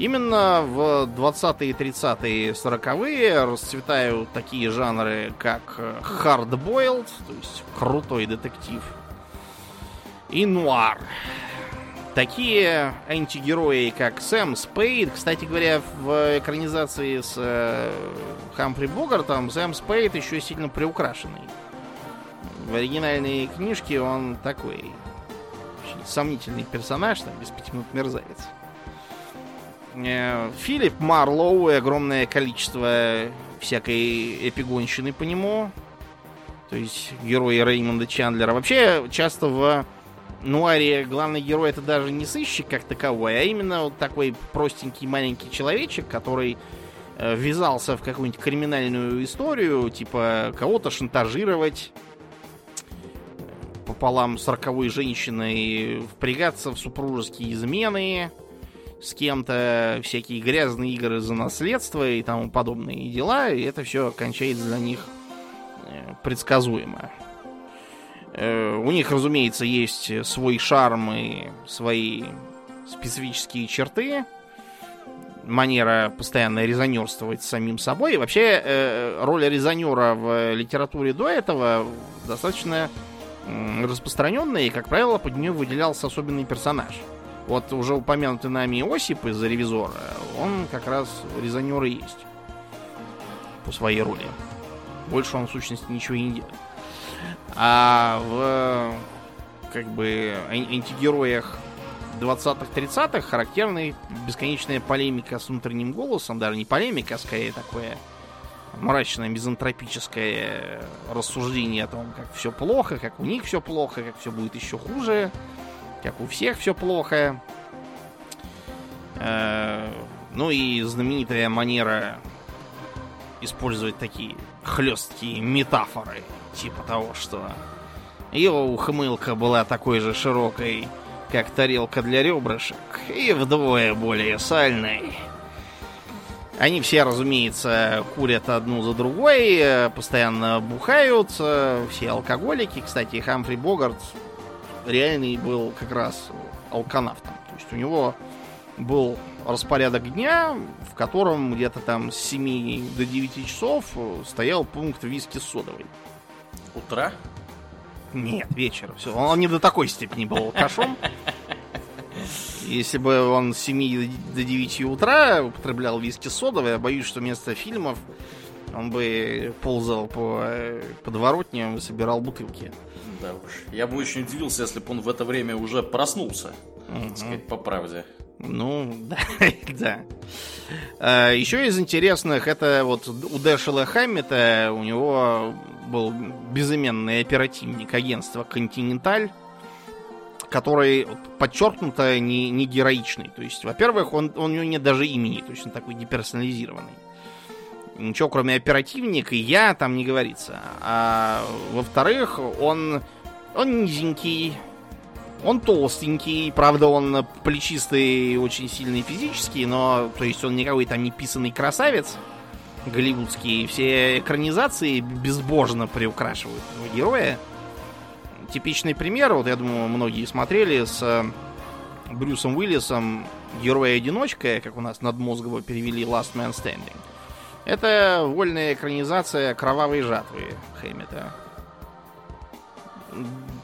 Именно в 20-е, 30-е, 40-е расцветают такие жанры, как hard-boiled, то есть крутой детектив, и нуар. Такие антигерои, как Сэм Спейд, кстати говоря, в экранизации с э, Хамфри Богартом Сэм Спейд еще сильно приукрашенный. В оригинальной книжке он такой очень сомнительный персонаж, там, без пяти минут мерзавец. Э, Филипп Марлоу и огромное количество всякой эпигонщины по нему. То есть герои Реймонда Чандлера. Вообще, часто в Нуаре главный герой это даже не сыщик как таковой, а именно вот такой простенький маленький человечек, который э, ввязался в какую-нибудь криминальную историю, типа кого-то шантажировать пополам с роковой женщиной, впрягаться в супружеские измены, с кем-то всякие грязные игры за наследство и тому подобные дела, и это все кончается для них э, предсказуемо. Э, у них, разумеется, есть свой шарм и свои специфические черты. Манера постоянно резонерствовать с самим собой. И вообще, э, роль резонера в литературе до этого достаточно распространенная, и, как правило, под нее выделялся особенный персонаж – вот уже упомянутый нами Осип из-за ревизора, он как раз резонер и есть. По своей роли. Больше он в сущности ничего и не делает. А в как бы антигероях 20-х, 30-х характерная бесконечная полемика с внутренним голосом, даже не полемика, а скорее такое мрачное мизантропическое рассуждение о том, как все плохо, как у них все плохо, как все будет еще хуже, как у всех все плохо. Э, ну и знаменитая манера использовать такие хлесткие метафоры, типа того, что его ухмылка была такой же широкой, как тарелка для ребрышек, и вдвое более сальной. Они все, разумеется, курят одну за другой, постоянно бухают, все алкоголики. Кстати, Хамфри Богарт реальный был как раз алканавтом. То есть у него был распорядок дня, в котором где-то там с 7 до 9 часов стоял пункт виски с содовой. Утра? Нет, вечером. Все. Он не до такой степени был алкашом. Если бы он с 7 до 9 утра употреблял виски содовой, я боюсь, что вместо фильмов он бы ползал по э, подворотням и собирал бутылки. Да уж. Я бы очень удивился, если бы он в это время уже проснулся. Угу. сказать, по правде. Ну, <laughs> да, да. А, еще из интересных, это вот у Дэшела Хаммета, у него был безыменный оперативник агентства «Континенталь», который подчеркнуто не, не героичный. То есть, во-первых, он, он, у него нет даже имени, то есть он такой деперсонализированный. Ничего, кроме оперативника, я там не говорится. А во-вторых, он, он низенький, он толстенький, правда, он плечистый, очень сильный физически, но, то есть, он никакой там не писанный красавец голливудский. Все экранизации безбожно приукрашивают героя. Типичный пример, вот я думаю, многие смотрели с э, Брюсом Уиллисом «Герой-одиночка», как у нас надмозгово перевели «Last Man Standing». Это вольная экранизация кровавой жатвы Хэммета.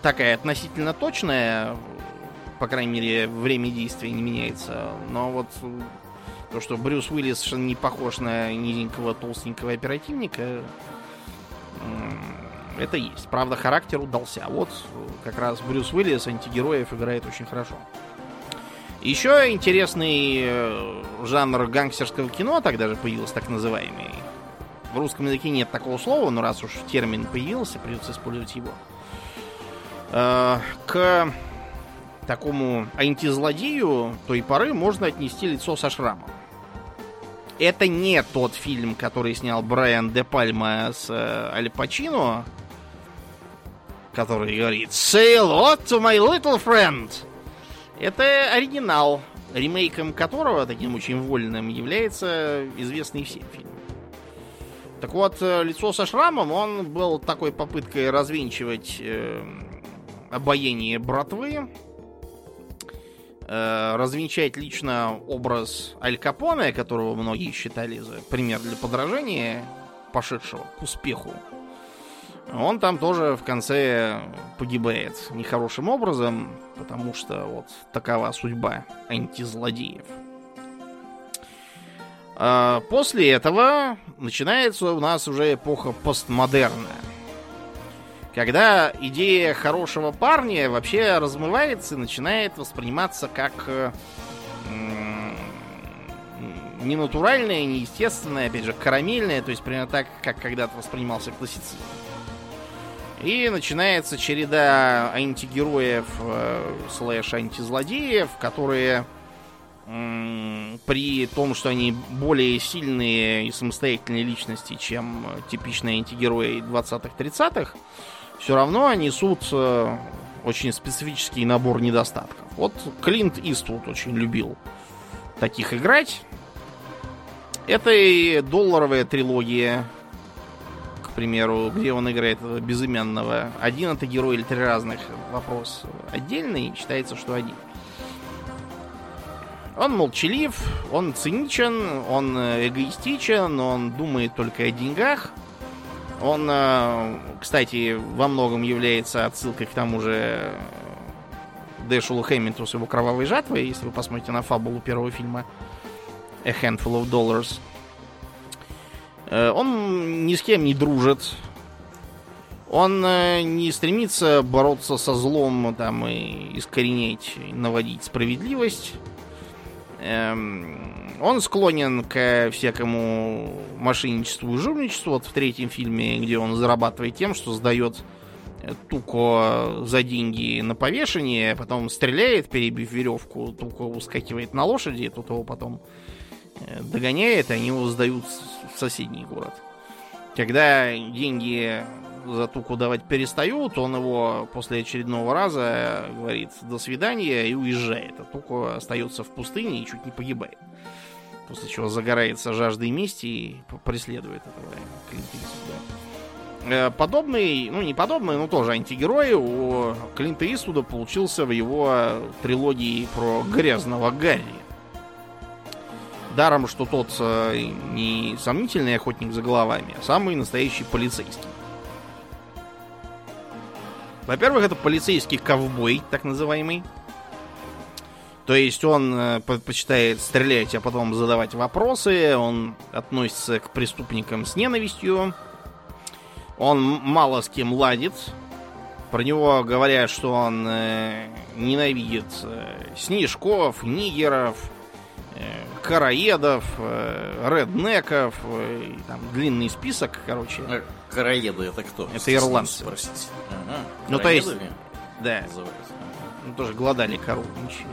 Такая относительно точная, по крайней мере, время действия не меняется. Но вот то, что Брюс Уиллис не похож на низенького толстенького оперативника, это есть. Правда, характер удался. Вот как раз Брюс Уиллис антигероев играет очень хорошо. Еще интересный э, жанр гангстерского кино тогда же появился, так называемый. В русском языке нет такого слова, но раз уж термин появился, придется использовать его. Э, к такому антизлодею той поры можно отнести лицо со шрамом. Это не тот фильм, который снял Брайан Де Пальма с э, Аль Пачино, который говорит «Say hello to my little friend». Это оригинал, ремейком которого, таким очень вольным, является известный всем фильм. Так вот, э, лицо со шрамом, он был такой попыткой развенчивать э, обаяние братвы, э, развенчать лично образ Аль Капоне, которого многие считали за пример для подражания, пошедшего к успеху. Он там тоже в конце погибает нехорошим образом, потому что вот такова судьба антизлодеев. А после этого начинается у нас уже эпоха постмодерна. Когда идея хорошего парня вообще размывается и начинает восприниматься как э, не натуральное, не естественное, опять же, карамельное, то есть примерно так, как когда-то воспринимался классицизм. И начинается череда антигероев э, слэш антизлодеев, которые э, при том, что они более сильные и самостоятельные личности, чем типичные антигерои 20-30-х, все равно несут э, очень специфический набор недостатков. Вот Клинт Иствуд очень любил таких играть. Это и долларовая трилогия, примеру, где он играет безымянного. Один это герой или три разных? Вопрос отдельный, считается, что один. Он молчалив, он циничен, он эгоистичен, он думает только о деньгах – он, э, кстати, во многом является отсылкой к тому же Дэшулу Хэмминту с его кровавой жатвой, если вы посмотрите на фабулу первого фильма A Handful of Dollars. Э, он ни с кем не дружит. Он э, не стремится бороться со злом там, и искоренять, наводить справедливость. Эм, он склонен к всякому мошенничеству и жульничеству. Вот в третьем фильме, где он зарабатывает тем, что сдает Туко за деньги на повешение, потом стреляет, перебив веревку, Туко ускакивает на лошади, тут его потом догоняет, и они его сдают в соседний город. Когда деньги за Туку давать перестают, он его после очередного раза говорит «до свидания» и уезжает. А Туку остается в пустыне и чуть не погибает. После чего загорается жаждой мести и преследует этого Клинта. Э, подобный, ну не подобный, но тоже антигерой у Клинта Иствуда получился в его трилогии про грязного Гарри. Даром, что тот э, не сомнительный охотник за головами, а самый настоящий полицейский. Во-первых, это полицейский ковбой, так называемый. То есть он э, предпочитает стрелять, а потом задавать вопросы. Он относится к преступникам с ненавистью. Он мало с кем ладит. Про него говорят, что он э, ненавидит снежков, нигеров, караедов, э, реднеков. Э, там длинный список, короче. А караеды это кто? Это ирландцы. Спросить. Ага. Ну, то есть... Да. Ну, тоже голодали кору, ничего.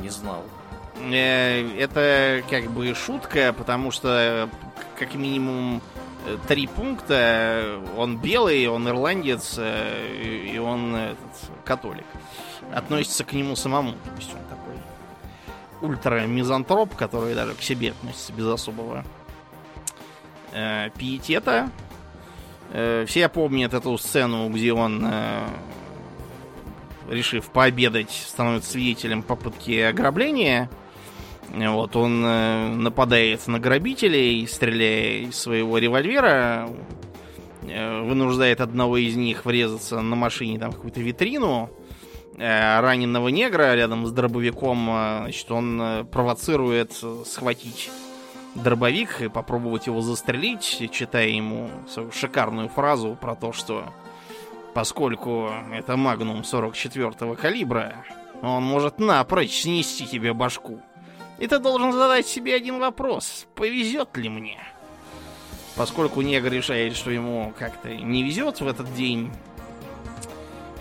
Не знал. Э, это как бы шутка, потому что как минимум три пункта. Он белый, он ирландец, и он этот, католик. Относится к нему самому. То есть он ультра-мизантроп, который даже к себе относится без особого э, пиетета. Э, все помнят эту сцену, где он э, решив пообедать, становится свидетелем попытки ограбления. Вот, он э, нападает на грабителей, стреляя из своего револьвера, э, вынуждает одного из них врезаться на машине там в какую-то витрину. Раненого негра рядом с дробовиком, э, значит, он э, провоцирует схватить дробовик и попробовать его застрелить, читая ему свою шикарную фразу про то, что поскольку это магнум 44-го калибра, Он может напрочь снести тебе башку. И ты должен задать себе один вопрос. Повезет ли мне? Поскольку негр решает, что ему как-то не везет в этот день,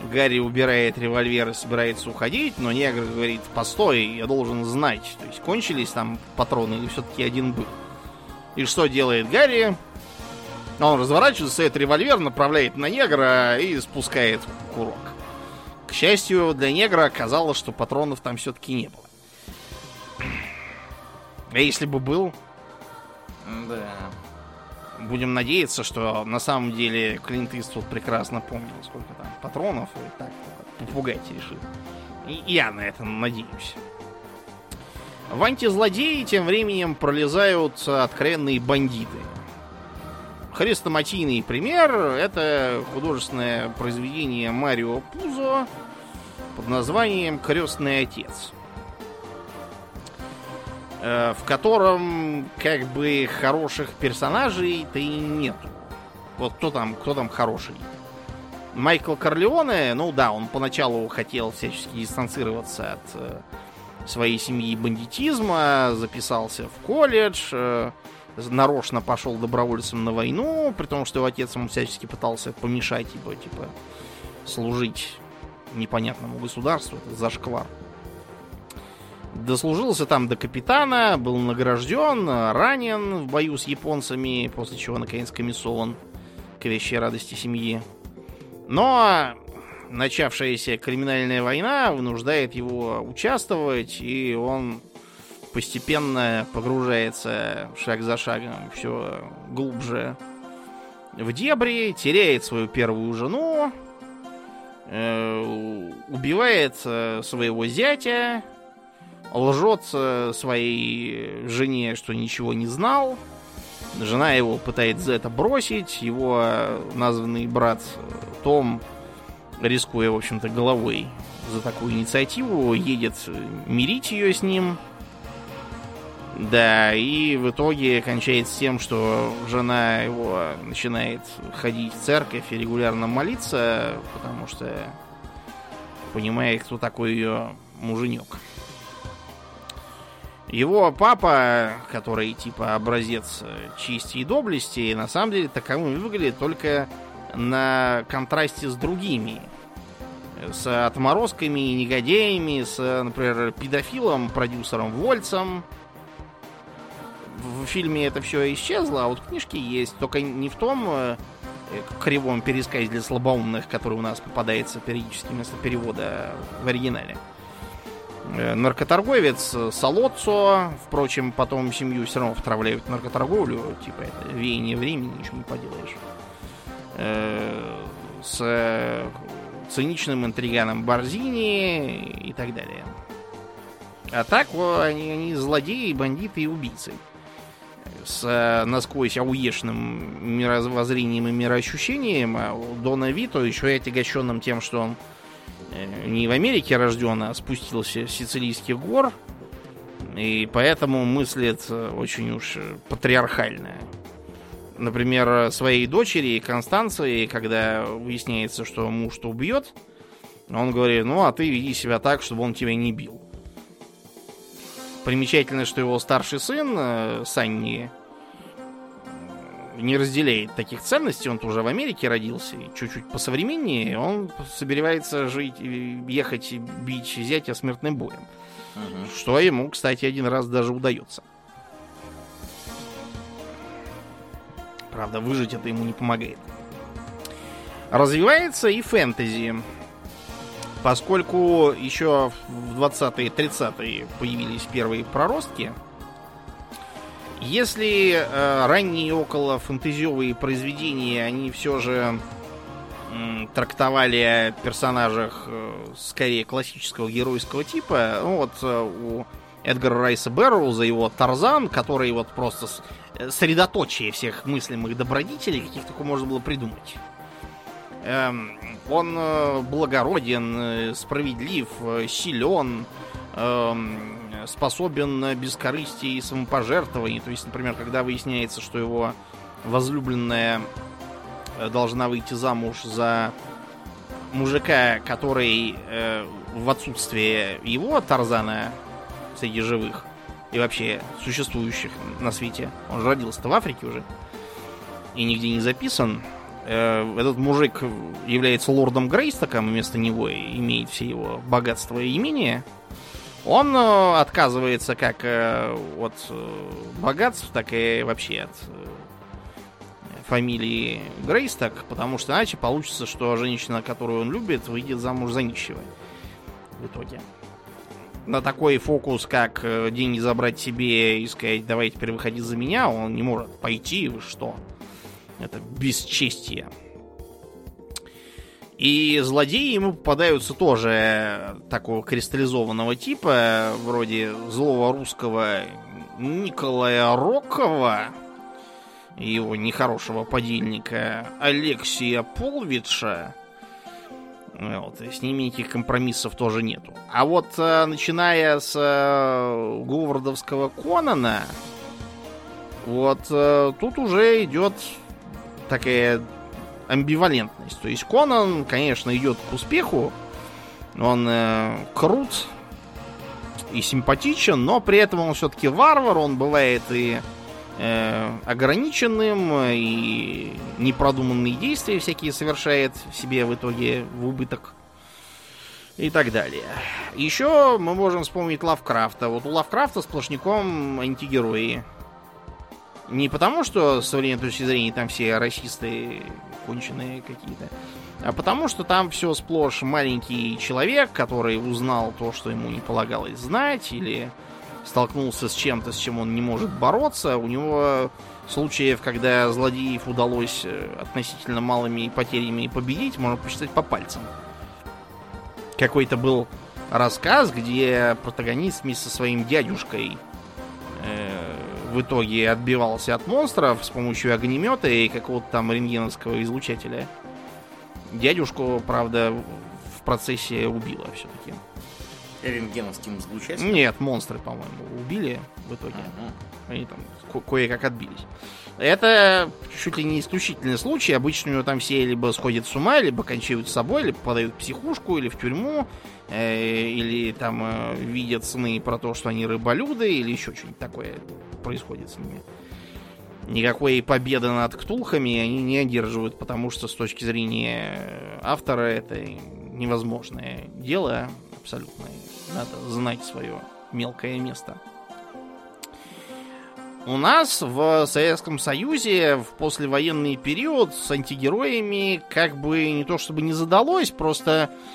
Гарри убирает револьвер и собирается уходить, но негр говорит, постой, я должен знать. То есть кончились там патроны или все-таки один был. И что делает Гарри? Он разворачивается, стоит револьвер, направляет на негра и спускает курок. К счастью, для негра оказалось, что патронов там все-таки не было. А если бы был? Да. Будем надеяться, что на самом деле Клинт Иствуд прекрасно помнил, сколько там патронов, и так попугать решил. И я на это надеюсь. В антизлодеи тем временем пролезают откровенные бандиты. Хрестоматийный пример — это художественное произведение Марио Пузо под названием «Крестный отец», в котором как бы хороших персонажей-то и нету. Вот кто там, кто там хороший? Майкл Корлеоне, ну да, он поначалу хотел всячески дистанцироваться от э, своей семьи бандитизма, записался в колледж, э, нарочно пошел добровольцем на войну, при том, что его отец ему всячески пытался помешать его, типа, служить непонятному государству, это зашквар. Дослужился там до капитана, был награжден, ранен в бою с японцами, после чего, наконец, комиссован к вещей радости семьи. Но начавшаяся криминальная война вынуждает его участвовать, и он постепенно погружается шаг за шагом все глубже в дебри, теряет свою первую жену, э, убивает э, своего зятя, лжет э, своей жене, что ничего не знал. Жена его пытается за это бросить. Его названный брат Том, рискуя, в общем-то, головой за такую инициативу, едет мирить ее с ним. Да, и в итоге кончается тем, что жена его начинает ходить в церковь и регулярно молиться, потому что понимает, кто такой ее муженек. Его папа, который типа образец чести и доблести, на самом деле таковым выглядит только на контрасте с другими. С отморозками и негодяями, с, например, педофилом, продюсером Вольцем, в фильме это все исчезло, а вот в книжке есть. Только не в том э, кривом пересказе для слабоумных, который у нас попадается периодически вместо перевода в оригинале. Э, наркоторговец Солоццо, впрочем, потом семью все равно втравляют наркоторговлю, типа это веяние времени, ничего не поделаешь. Э, с циничным интриганом Барзини и так далее. А так они, они злодеи, бандиты и убийцы с э, насквозь ауешным мировоззрением и мироощущением, а Дона Вито еще и отягощенным тем, что он э, не в Америке рожден, а спустился с сицилийских гор, и поэтому мыслит э, очень уж патриархально. Например, своей дочери Констанции, когда выясняется, что муж-то убьет, он говорит, ну а ты веди себя так, чтобы он тебя не бил. Примечательно, что его старший сын, э, Санни, не разделяет таких ценностей. Он тоже в Америке родился, и чуть-чуть посовременнее. Он собирается жить, ехать бить зятя смертным боем. Угу. Что ему, кстати, один раз даже удается. Правда, выжить это ему не помогает. Развивается и фэнтези поскольку еще в 20-е, 30-е появились первые проростки, если э, ранние около фэнтезиовые произведения, они все же трактовали о персонажах э, скорее классического геройского типа, ну вот э, у Эдгара Райса Бэрроуза его Тарзан, который вот просто э, средоточие всех мыслимых добродетелей, каких только можно было придумать. Эм, он э, благороден, э, справедлив, силен, эм, способен на бескорыстие и самопожертвование. То есть, например, когда выясняется, что его возлюбленная должна выйти замуж за мужика, который в отсутствие его, Тарзана, среди живых и вообще существующих на свете, он же родился-то в Африке уже, и нигде не записан, э, этот мужик является лордом Грейстоком, вместо него имеет все его богатства и имения, он э, отказывается как э, от богатств, так и вообще от фамилии Грейсток, потому что иначе получится, что женщина, которую он любит, выйдет замуж за нищего в итоге. На такой фокус, как деньги забрать себе и сказать, давай теперь выходи за меня, он не может пойти, вы что? Это бесчестие. И злодеи ему попадаются тоже такого кристаллизованного типа, вроде злого русского Николая Рокова, его нехорошего подельника Алексия Полвича. Вот, и с ними никаких компромиссов тоже нету. А вот э, начиная с э, Говардовского Конана, вот э, тут уже идет такая амбивалентность. То есть Конан, конечно, идет к успеху. Он э, крут и симпатичен, но при этом он все-таки варвар. Он бывает и э, ограниченным, и непродуманные действия всякие совершает в себе в итоге в убыток. И так далее. Еще мы можем вспомнить Лавкрафта. Вот у Лавкрафта сплошняком антигерои. Не потому, что с современной точки зрения там все расисты конченые какие-то, а потому что там все сплошь маленький человек, который узнал то, что ему не полагалось знать, или столкнулся с чем-то, с чем он не может бороться. У него случаев, когда злодеев удалось э, относительно малыми потерями победить, можно посчитать по пальцам. Какой-то был рассказ, где протагонист вместе со своим дядюшкой в итоге отбивался от монстров с помощью огнемета и какого-то там рентгеновского излучателя. Дядюшку, правда, в процессе убило все-таки. Рентгеновским излучателем? Нет, монстры, по-моему, убили в итоге. Ага. Они там ко- кое-как отбились. Это чуть ли не исключительный случай. Обычно у него там все либо сходят с ума, либо кончают с собой, либо попадают в психушку или в тюрьму, или там э, видят сны про то, что они рыболюды, или еще что-нибудь такое происходит с ними. Никакой победы над ктулхами они не одерживают, потому что с точки зрения автора это невозможное дело абсолютно. Надо знать свое мелкое место. У нас в Советском Союзе в послевоенный период с антигероями как бы не то чтобы не задалось, просто э,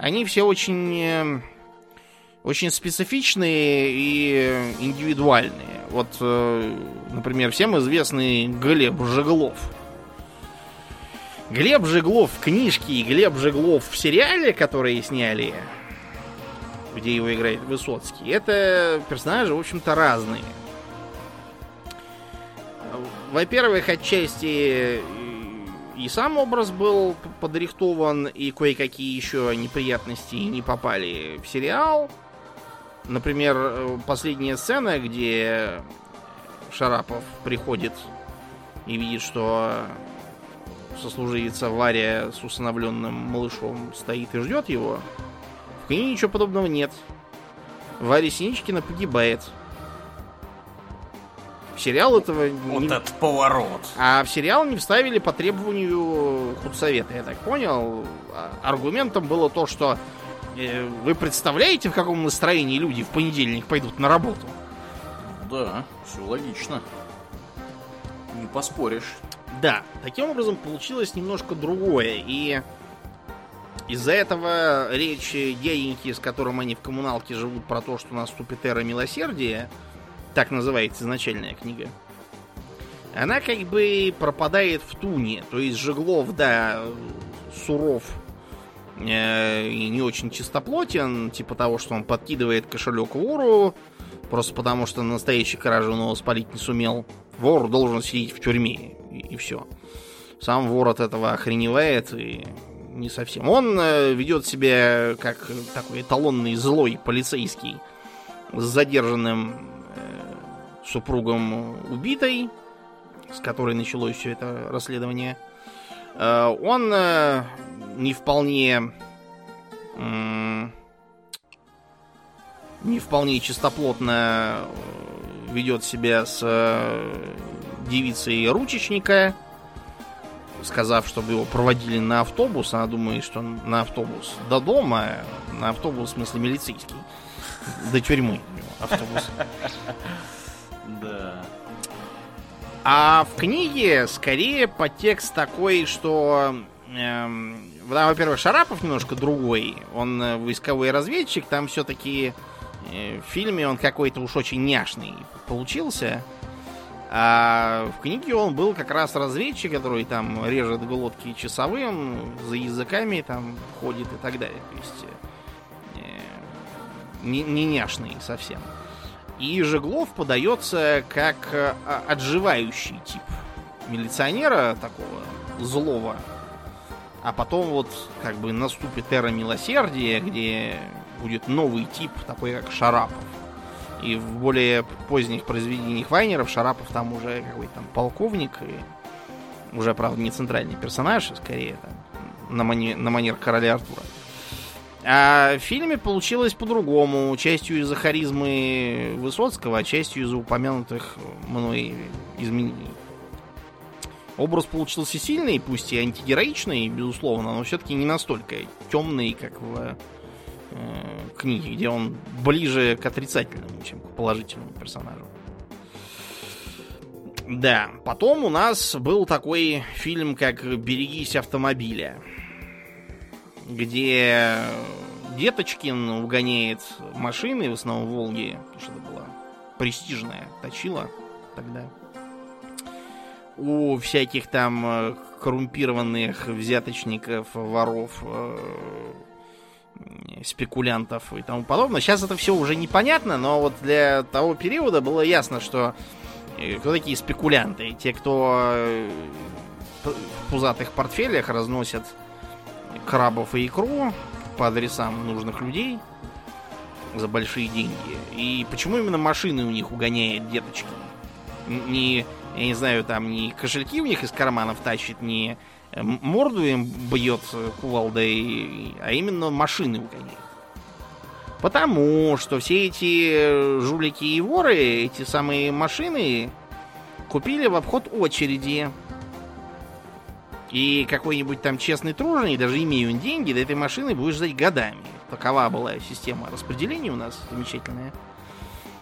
они все очень, э, очень специфичные и индивидуальные. Вот, э, например, всем известный Глеб Жеглов. Глеб Жеглов в книжке и Глеб Жеглов в сериале, которые сняли, где его играет Высоцкий, это персонажи, в общем-то, разные. Во-первых, отчасти и сам образ был подрихтован, и кое-какие еще неприятности не попали в сериал. Например, последняя сцена, где Шарапов приходит и видит, что сослуживица Варя с усыновленным малышом стоит и ждет его. В книге ничего подобного нет. Варя Синичкина погибает. В сериал этого... Вот не... этот поворот. А в сериал не вставили по требованию худсовета, я так понял. А аргументом было то, что э, вы представляете, в каком настроении люди в понедельник пойдут на работу? Да, все логично. Не поспоришь. Да, таким образом получилось немножко другое. И из-за этого речь дяденьки, с которым они в коммуналке живут про то, что наступит эра милосердия, так называется изначальная книга, она как бы пропадает в туне. То есть Жеглов, да, суров э, и не очень чистоплотен, типа того, что он подкидывает кошелек вору, просто потому что настоящий кражу он его спалить не сумел. Вор должен сидеть в тюрьме, и, и все. Сам вор от этого охреневает и не совсем. Он э, ведет себя как такой эталонный злой полицейский с задержанным супругом убитой, с которой началось все это расследование, э, он э, не вполне не вполне чистоплотно ведет себя с девицей ручечника, сказав, чтобы его проводили на автобус. Она думает, что на автобус до дома, на автобус, в смысле, милицейский. До тюрьмы автобус. Да. А в книге скорее подтекст такой, что эм, во-первых, Шарапов немножко другой. Он э, войсковой разведчик, там все-таки э, в фильме он какой-то уж очень няшный получился. А в книге он был как раз разведчик, который там режет глотки часовым, за языками там ходит и так далее. То есть э, не, не няшный совсем. И Жеглов подается как э, отживающий тип милиционера такого злого. А потом вот как бы наступит эра милосердия, где будет новый тип, такой как Шарапов. И в более поздних произведениях Вайнеров Шарапов там уже какой-то там полковник, и уже, правда, не центральный персонаж, а скорее там, на, мани... на манер короля Артура. А в фильме получилось по-другому. Частью из-за харизмы Высоцкого, а частью из-за упомянутых мной изменений. Образ получился сильный, пусть и антигероичный, безусловно, но все-таки не настолько темный, как в э, книге, где он ближе к отрицательному, чем к положительному персонажу. Да, потом у нас был такой фильм, как «Берегись автомобиля», где Деточкин угоняет машины, в основном Волги, потому что это была престижная точила тогда. У всяких там э, коррумпированных взяточников, воров, э, спекулянтов и тому подобное. Сейчас это все уже непонятно, но вот для того периода было ясно, что э, кто такие спекулянты. Те, кто в пузатых портфелях разносят крабов и икру по адресам нужных людей за большие деньги. И почему именно машины у них угоняет деточки? Не, я не знаю, там не кошельки у них из карманов тащит, не э, морду им бьет кувалдой, а именно машины угоняет. Потому что все эти жулики и воры, эти самые машины, купили в обход очереди и какой-нибудь там честный труженик, даже имея деньги, до этой машины будешь ждать годами. Такова была система распределения у нас замечательная.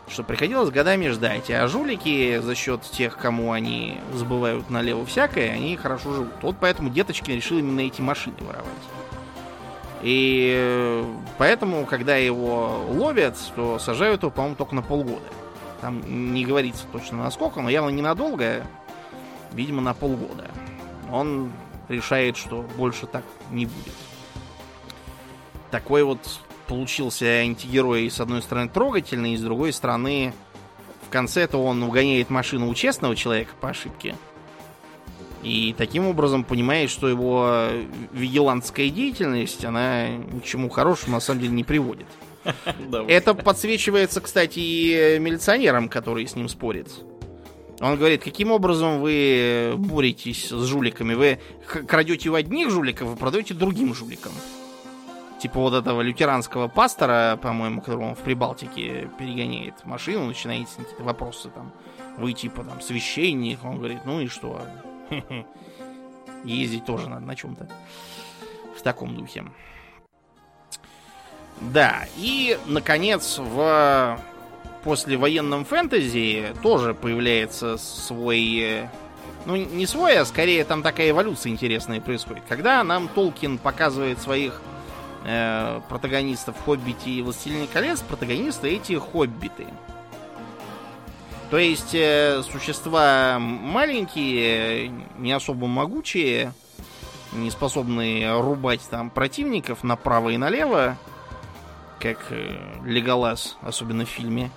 Что приходилось годами ждать. А жулики за счет тех, кому они забывают налево всякое, они хорошо живут. Вот поэтому деточки решил именно эти машины воровать. И э, поэтому, когда его ловят, то сажают его, по-моему, только на полгода. Там не говорится точно насколько, но явно ненадолго, видимо, на полгода он решает, что больше так не будет. Такой вот получился антигерой, с одной стороны, трогательный, и с другой стороны, в конце-то он угоняет машину у честного человека по ошибке. И таким образом понимает, что его вигилантская деятельность, она к чему хорошему на самом деле не приводит. <laughs> Это подсвечивается, кстати, и милиционерам, которые с ним спорят. Он говорит, каким образом вы боретесь с жуликами? Вы крадете у одних жуликов и продаете другим жуликам. Типа вот этого лютеранского пастора, по-моему, которого он в Прибалтике перегоняет машину, начинаете какие-то вопросы там. Вы типа там священник. Он говорит, ну и что? <laughs> Ездить тоже надо на чем-то. В таком духе. Да, и, наконец, в после военном фэнтези тоже появляется свой... Э, ну, не свой, а скорее там такая эволюция интересная происходит. Когда нам Толкин показывает своих э, протагонистов Хоббити и Властелине колец, протагонисты эти хоббиты. То есть э, существа маленькие, не особо могучие, не способные рубать там противников направо и налево, как э, Леголас, особенно в фильме.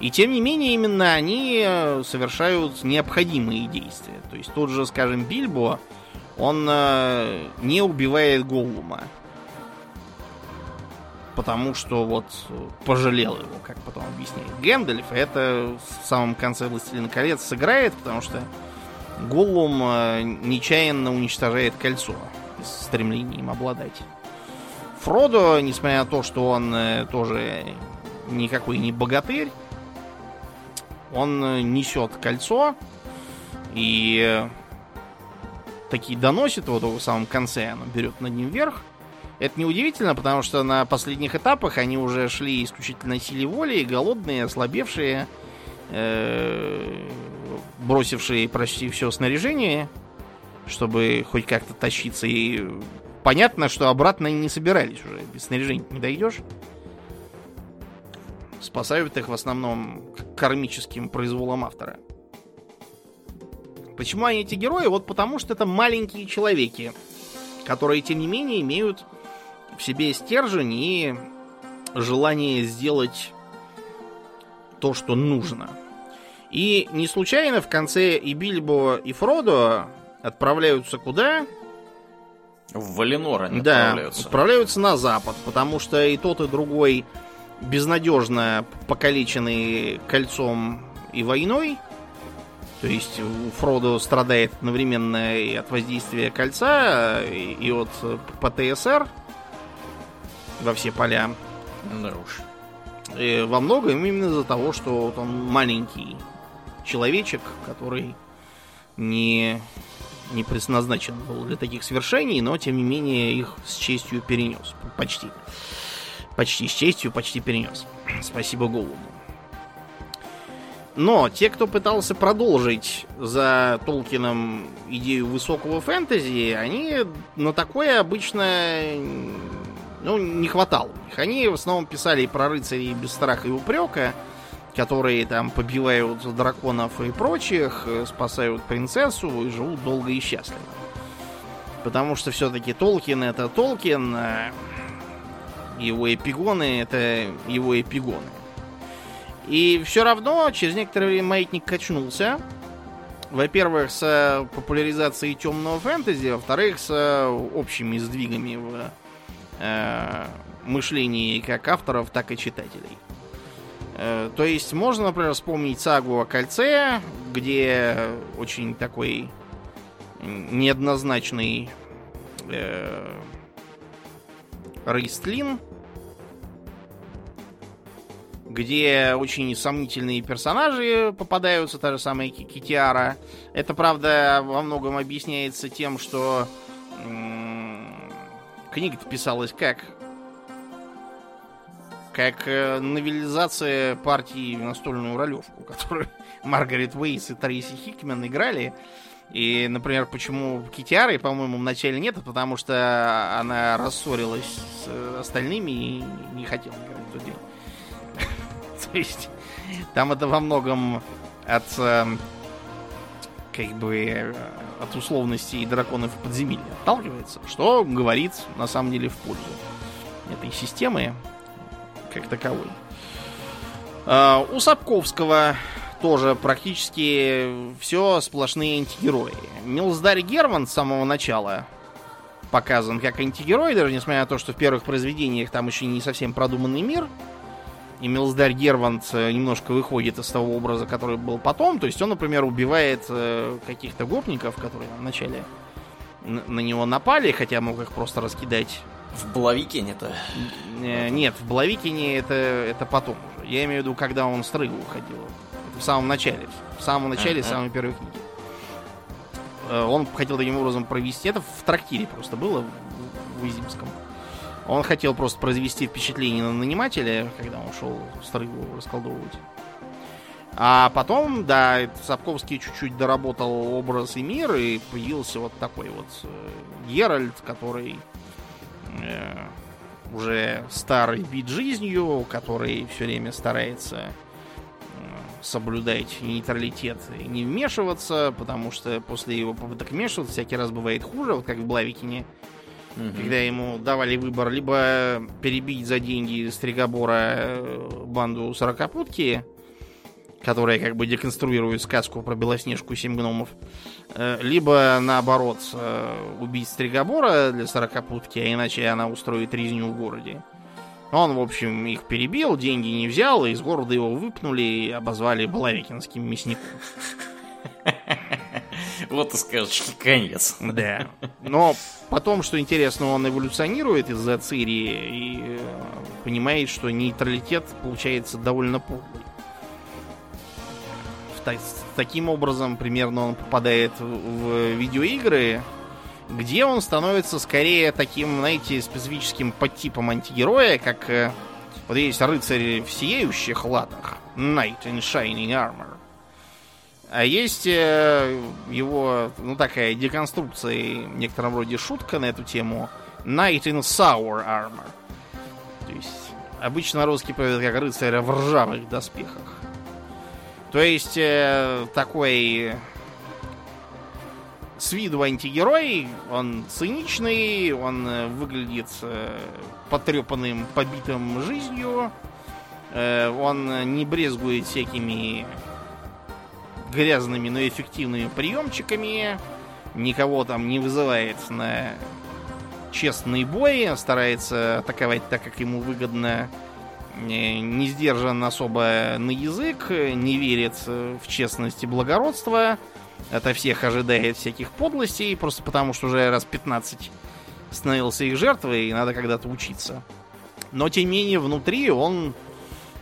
И тем не менее, именно они э, совершают необходимые действия. То есть тот же, скажем, Бильбо, он э, не убивает Голлума. Потому что вот пожалел его, как потом объясняет Гэндальф. Это в самом конце «Властелина колец» сыграет, потому что Голлум э, нечаянно уничтожает кольцо с стремлением обладать. Фродо, несмотря на то, что он э, тоже никакой не богатырь, он э, несет кольцо и таки доносит его в самом конце, оно берет над ним вверх. Это неудивительно, потому что на последних этапах они уже шли исключительно силе воли, голодные, ослабевшие, э, бросившие почти все снаряжение, чтобы хоть как-то тащиться. И понятно, что обратно они не собирались уже. Без снаряжения не дойдешь. Спасают их в основном кармическим произволом автора. Почему они эти герои? Вот потому что это маленькие человеки, которые, тем не менее, имеют в себе стержень и желание сделать то, что нужно. И не случайно в конце и Бильбо, и Фродо отправляются куда? В Валенор они да, отправляются. отправляются на запад, потому что и тот, и другой безнадежно покалечены кольцом и войной. То есть Фродо страдает одновременно и от воздействия кольца, и от ПТСР во все поля. Да уж. И во многом именно из-за того, что вот он маленький человечек, который не, не предназначен был для таких свершений, но тем не менее их с честью перенес. Почти. Почти с честью, почти перенес. Спасибо Голубу. Но те, кто пытался продолжить за Толкином идею высокого фэнтези, они на такое обычно ну, не хватало. Они в основном писали про рыцарей без страха и упрека, которые там побивают драконов и прочих, спасают принцессу и живут долго и счастливо. Потому что все-таки Толкин это Толкин, а его эпигоны это его эпигоны. И все равно через некоторое время маятник качнулся. Во-первых, с популяризацией темного фэнтези, во-вторых, с общими сдвигами в э, мышлении как авторов, так и читателей. Э, то есть можно, например, вспомнить сагу о кольце, где очень такой неоднозначный э, Рейстлин где очень сомнительные персонажи попадаются, та же самая Китиара. Это, правда, во многом объясняется тем, что книга-то писалась как? Как э, новелизация партии в настольную ролевку, которую <laughs> Маргарет Уэйс и Трейси Хикмен играли. И, например, почему Китиары, по-моему, вначале нет, потому что она рассорилась с остальными и не хотела играть в это дело. <laughs> То есть там это во многом от эм, как бы от условностей драконов подземелья отталкивается, что говорит на самом деле в пользу этой системы как таковой. А, у Сапковского тоже практически все сплошные антигерои. Милздарь Герман с самого начала показан как антигерой, даже несмотря на то, что в первых произведениях там еще не совсем продуманный мир – и Милздарь Герванд э, немножко выходит из того образа, который был потом. То есть он, например, убивает э, каких-то гопников, которые вначале на него напали, хотя мог их просто раскидать. В Блавикине-то? Э, нет, в Блавикине это, это потом уже. Я имею в виду, когда он с Рыгу уходил. Это в самом начале. В самом начале, uh-huh. самой первой книги. Он хотел таким образом провести. Это в трактире просто было, в Изимском. Он хотел просто произвести впечатление на нанимателя, когда он шел стрыгу расколдовывать. А потом, да, Сапковский чуть-чуть доработал образ и мир, и появился вот такой вот э, Геральт, который э, уже старый вид жизнью, который все время старается э, соблюдать нейтралитет и не вмешиваться, потому что после его попыток вмешиваться всякий раз бывает хуже, вот как в Блавикине угу. когда ему давали выбор либо перебить за деньги Стригобора э, банду Сорокопутки, которая как бы деконструирует сказку про Белоснежку и Семь гномов, э, либо наоборот э, убить Стригобора для Сорокопутки, а иначе она устроит резню в городе. Он, в общем, их перебил, деньги не взял, и из города его выпнули и обозвали Балавикинским мясником. <laughs> Вот и сказочки конец. Да. Но потом, что интересно, он эволюционирует из-за Цири и э, понимает, что нейтралитет получается довольно полный. Таким образом, примерно он попадает в видеоигры, где он становится скорее таким, знаете, специфическим подтипом антигероя, как э, вот есть рыцарь в сияющих латах, Knight in Shining Armor. А есть э, его, ну, такая деконструкция, в некотором роде шутка на эту тему, Knight in Sour Armor. То есть, обычно русский поет как рыцарь в ржавых доспехах. То есть, э, такой с виду антигерой, он циничный, он э, выглядит э, потрепанным, побитым жизнью, э, он не брезгует всякими грязными, но эффективными приемчиками, никого там не вызывает на честный бой, старается атаковать так, как ему выгодно, не сдержан особо на язык, не верит в честность и благородство, ото всех ожидает всяких подлостей, просто потому что уже раз 15 становился их жертвой, и надо когда-то учиться. Но, тем не менее, внутри он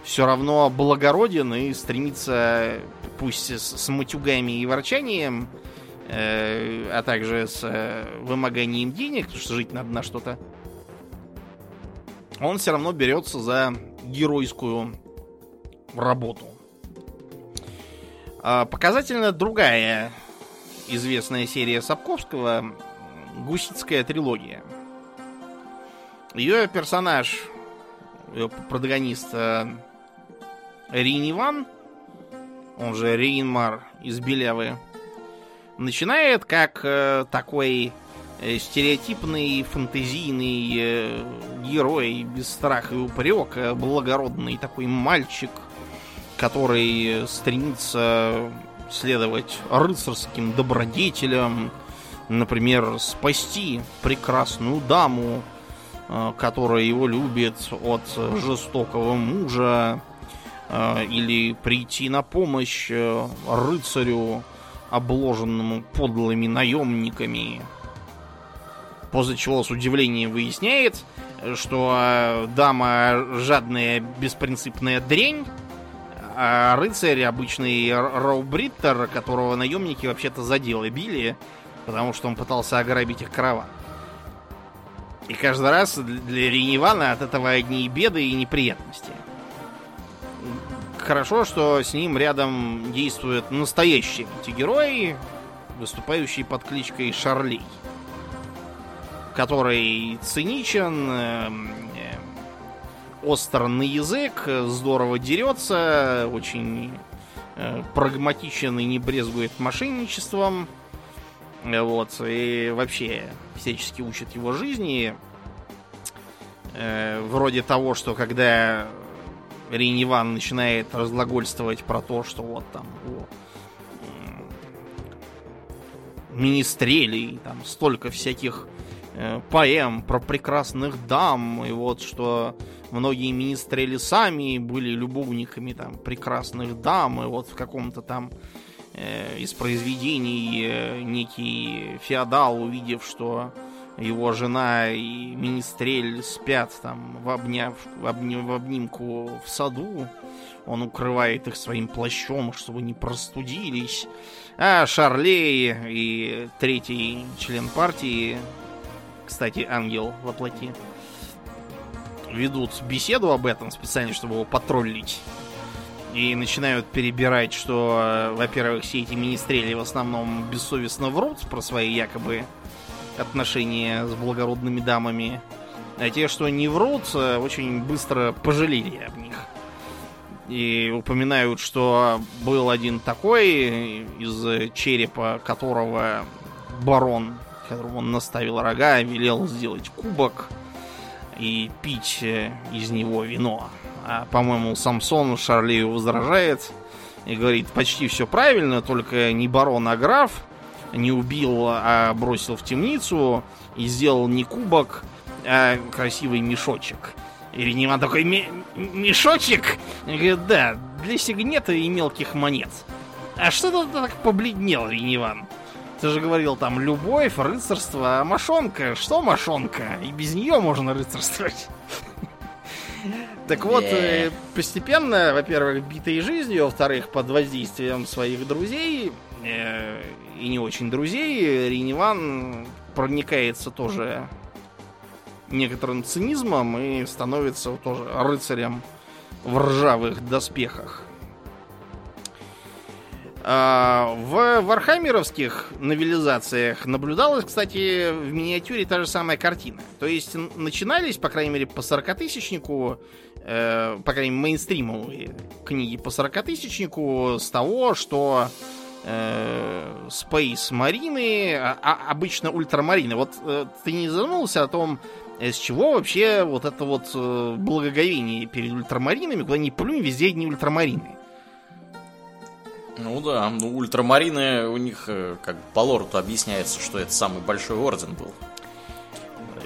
все равно благороден и стремится, пусть с, с матюгами и ворчанием, э, а также с э, вымоганием денег, потому что жить надо на что-то, он все равно берется за геройскую работу. А, показательно другая известная серия Сапковского «Гусицкая трилогия». Ее персонаж, ее протагонист э, Рин Иван, он же Рейнмар из Белявы, начинает как э, такой э, стереотипный, фантазийный э, герой без страха и упрека, благородный такой мальчик – который стремится следовать рыцарским добродетелям, например, спасти прекрасную даму, э, которая его любит от жестокого мужа, или прийти на помощь э, рыцарю, обложенному подлыми наемниками. После чего с удивлением выясняет, что дама жадная, беспринципная дрень, а рыцарь обычный Роубриттер, которого наемники вообще-то заделы били, потому что он пытался ограбить их караван. И каждый раз для Ренивана от этого одни беды и неприятности. Хорошо, что с ним рядом действует настоящий антигерой, выступающий под кличкой Шарлей, который циничен, эм, остр на язык, здорово дерется, очень э, прагматичен и не брезгует мошенничеством. Вот, и вообще всячески учит его жизни. Э, вроде того, что когда Рейниван начинает разглагольствовать про то, что вот там о, министрелей, там столько всяких э, поэм про прекрасных дам, и вот что многие министрели сами были любовниками там прекрасных дам, и вот в каком-то там э, из произведений э, некий феодал, увидев, что его жена и министрель спят там в, обняв, в, обним, в обнимку в саду, он укрывает их своим плащом, чтобы не простудились. А Шарлей и третий член партии, кстати, ангел воплоти, ведут беседу об этом специально, чтобы его потроллить. И начинают перебирать, что, э, во-первых, все эти министрели в основном бессовестно врут про свои якобы отношения с благородными дамами. А те, что не врут, э, очень быстро пожалели об них. И упоминают, что был один такой, из черепа которого барон, которому он наставил рога, велел сделать кубок и пить э, из него вино. А, по-моему, Самсон Шарлею возражает и говорит, почти все правильно, только не барон, а граф не убил, а бросил в темницу и сделал не кубок, а красивый мешочек. И Ренеман такой, мешочек? Говорит, да, для сигнета и мелких монет. А что ты так побледнел, Реневан? Ты же говорил там любовь, рыцарство, а мошонка. Что мошонка? И без нее можно рыцарствовать. <laughs> Так вот, э, постепенно, во-первых, битой жизнью, во-вторых, под воздействием своих друзей э, и не очень друзей, Риниван проникается тоже некоторым цинизмом и становится тоже рыцарем в ржавых доспехах. А, в вархаммеровских новелизациях наблюдалась, кстати, в миниатюре та же самая картина. То есть начинались, по крайней мере, по 40-тысячнику, э, по крайней мере, мейнстримовые книги по 40-тысячнику с того, что э, Space Марины, а, обычно ультрамарины. Вот э, ты не задумывался о том, с чего вообще вот это вот э, благоговение перед ультрамаринами, куда ни плюнь, везде одни ультрамарины. Ну да, ну ультрамарины у них э, как по лору объясняется, что это самый большой орден был.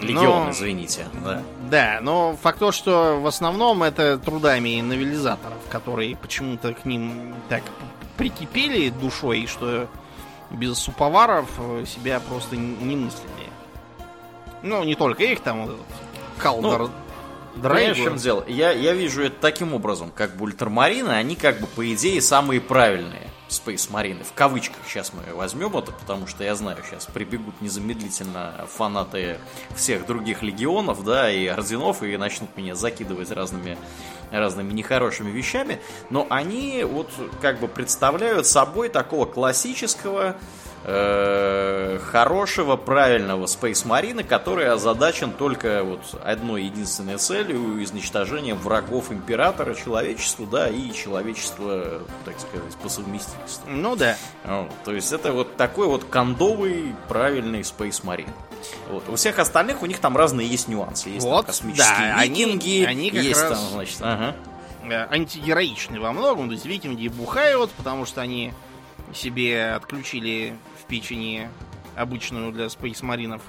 Легион, но, извините, да. Да, но факт то, что в основном это трудами новелизаторов, которые почему-то к ним так прикипели душой, что без суповаров себя просто не мыслили. Ну, не только их, там вот ну, Понимаешь, в чем дело? Я, я вижу это таким образом, как бы ультрамарины, они как бы по идее самые правильные Space Marine. В кавычках сейчас мы возьмем это, потому что я знаю, сейчас прибегут незамедлительно фанаты всех других легионов, да, и орденов, и начнут меня закидывать разными разными нехорошими вещами, но они вот как бы представляют собой такого классического Э, хорошего, правильного Space Marine, который озадачен только вот одной единственной целью изничтожения врагов Императора человечеству, да, и человечества, так сказать, по совместительству. Ну да. Вот, то есть это вот такой вот кондовый, правильный Space Marine. Вот. У всех остальных у них там разные есть нюансы. Есть вот, там космические да, викинги, они, они есть раз... там, значит, ага. Э, антигероичны во многом, то есть викинги бухают, потому что они себе отключили печени обычную для спейсмаринов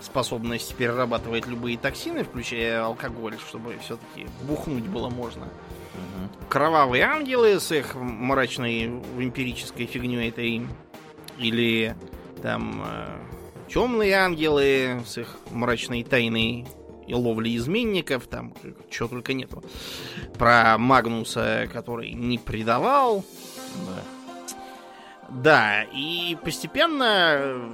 способность перерабатывать любые токсины, включая алкоголь, чтобы все-таки бухнуть было можно. Угу. Кровавые ангелы с их мрачной эмпирической фигней этой, или там э, темные ангелы с их мрачной тайной и ловли изменников, там чего только нету. Про Магнуса, который не предавал. Да. Да, и постепенно э,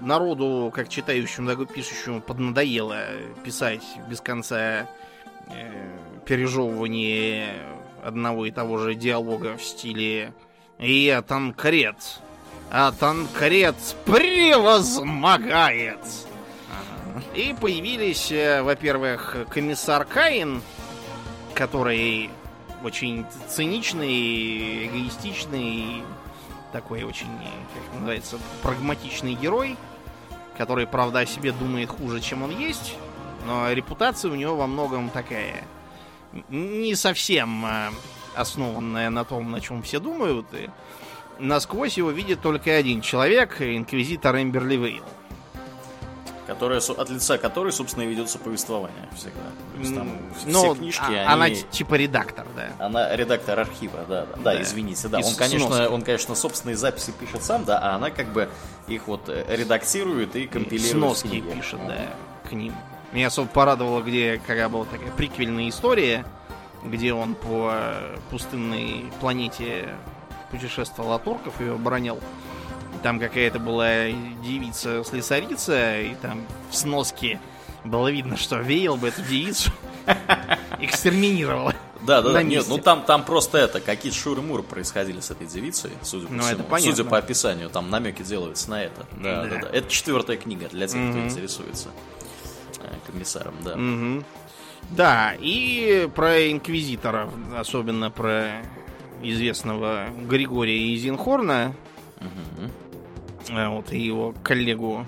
народу, как читающему, так и пишущему, поднадоело писать без конца э, пережевывание одного и того же диалога в стиле «Я танкрет, а танкрет превозмогает!» И появились, э, во-первых, комиссар Каин, который очень циничный, эгоистичный, такой очень, как называется, прагматичный герой, который, правда, о себе думает хуже, чем он есть, но репутация у него во многом такая не совсем э, основанная на том, на чем все думают. И насквозь его видит только один человек, инквизитор Эмберли Вейл которая, от лица которой, собственно, и ведется повествование всегда. То есть там Но все книжки, а, они... Она типа редактор, да. Она редактор архива, да, да, да, извините, да. он, конечно, он, конечно, собственные записи пишет сам, да, а она как бы их вот э, редактирует и компилирует. Сноски пишет, да, к ним. Меня особо порадовало, где когда была такая приквельная история, где он по э, пустынной планете путешествовал от орков и оборонял там какая-то была девица-слесарица, и там в сноске было видно, что Вейл бы эту девицу <laughs> экстерминировала. Да, да, да. Нет, ну там, там просто это, какие шуры-муры происходили с этой девицей, судя по ну, всему. Это. Судя по описанию, там намеки делаются на это. Да, да, да. да. Это четвертая книга для тех, кто интересуется э, комиссаром, да. Угу. Да, и про инквизиторов, особенно про известного Григория Изенхорна. Угу. А, вот, и его коллегу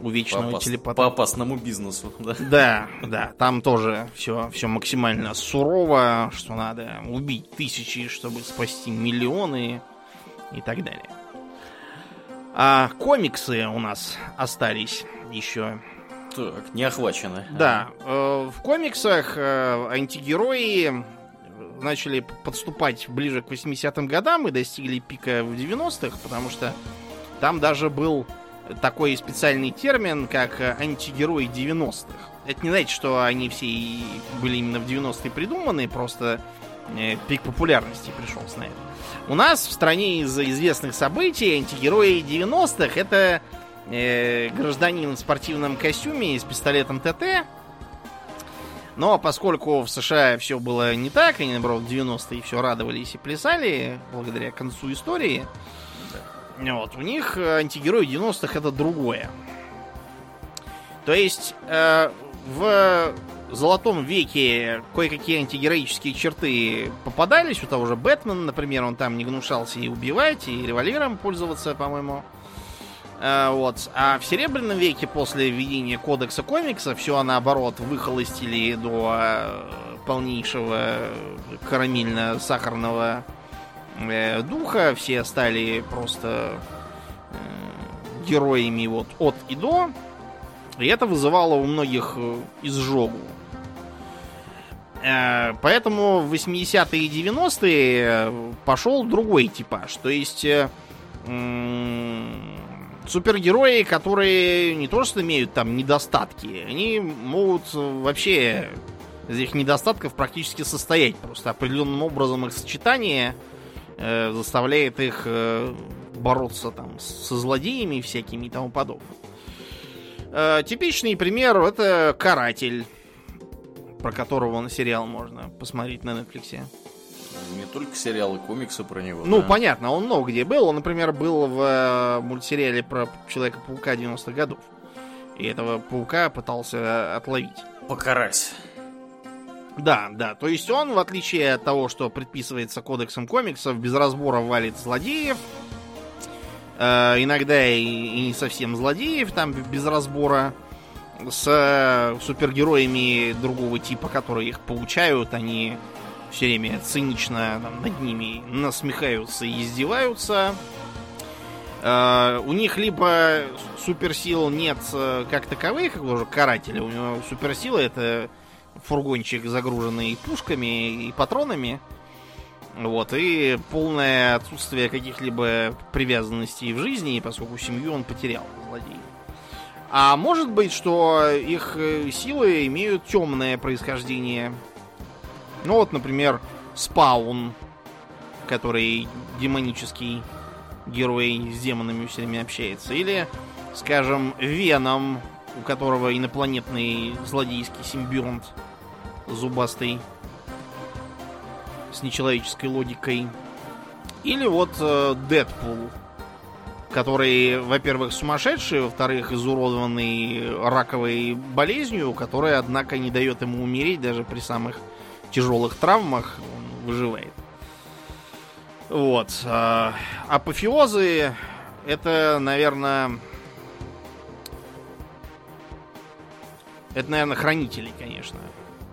увечного по телепата. По опасному бизнесу, <laughs> да? Да, да. Там тоже все, все максимально сурово, что надо убить тысячи, чтобы спасти миллионы и так далее. А комиксы у нас остались еще. Так, не охвачены. Да. Э, в комиксах э, антигерои начали подступать ближе к 80-м годам и достигли пика в 90-х, потому что Там даже был такой специальный термин, как антигерой 90-х. Это не значит, что они все были именно в 90-е придуманы, просто э, пик популярности пришелся на это. У нас в стране из известных событий антигерои 90-х это э, гражданин в спортивном костюме с пистолетом ТТ. Но поскольку в США все было не так, они, наоборот, в 90-е все радовались и плясали благодаря концу истории, вот, у них антигерои 90-х это другое. То есть э, в золотом веке кое-какие антигероические черты попадались. У того же Бэтмена, например, он там не гнушался и убивать, и револьвером пользоваться, по-моему. А, вот. А в Серебряном веке, после введения кодекса комикса, все наоборот выхолостили до э, полнейшего карамельно-сахарного э, духа. Все стали просто э, героями вот от и до. И это вызывало у многих э, изжогу. Э, поэтому в 80-е и 90-е э, пошел другой типаж. То есть супергерои, которые не то что имеют там недостатки, они могут вообще из их недостатков практически состоять. Просто определенным образом их сочетание э, заставляет их э, бороться там со злодеями всякими и тому подобное. Э, типичный пример это Каратель, про которого он сериал можно посмотреть на Netflix. Не только сериалы, комиксы про него. Ну, да. понятно, он много где был. Он, например, был в э, мультсериале про Человека-паука 90-х годов. И этого паука пытался отловить. Покарать. Да, да. То есть он, в отличие от того, что предписывается кодексом комиксов, без разбора валит злодеев, Э, иногда и, и не совсем злодеев, там без разбора, с э, супергероями другого типа, которые их получают, они все время цинично там, над ними насмехаются и издеваются. Uh, у них либо суперсил нет как таковых, как уже карателя. У него суперсила это фургончик, загруженный пушками и патронами. Вот, и полное отсутствие каких-либо привязанностей в жизни, поскольку семью он потерял, злодей. А может быть, что их э, силы имеют темное происхождение. Ну вот, например, Спаун, который демонический герой с демонами все время общается. Или, скажем, Веном, у которого инопланетный злодейский симбионт зубастый с нечеловеческой логикой. Или вот э, Дэдпул, который, во-первых, сумасшедший, во-вторых, изуродованный раковой болезнью, которая, однако, не дает ему умереть даже при самых тяжелых травмах, он выживает. Вот. А, апофеозы это, наверное... Это, наверное, хранители, конечно.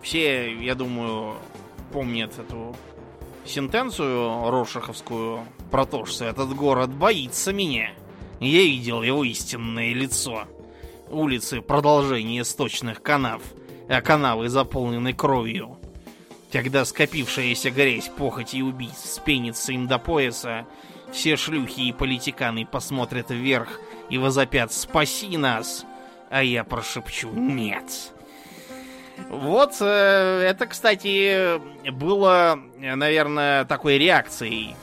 Все, я думаю, помнят эту сентенцию рошаховскую про то, что этот город боится меня. Я видел его истинное лицо. Улицы продолжение сточных канав, а канавы заполнены кровью. Когда скопившаяся грязь похоти и убийств спенится им до пояса, все шлюхи и политиканы посмотрят вверх и возопят «Спаси нас!» А я прошепчу «Нет!» Вот э, это, кстати, было, наверное, такой реакцией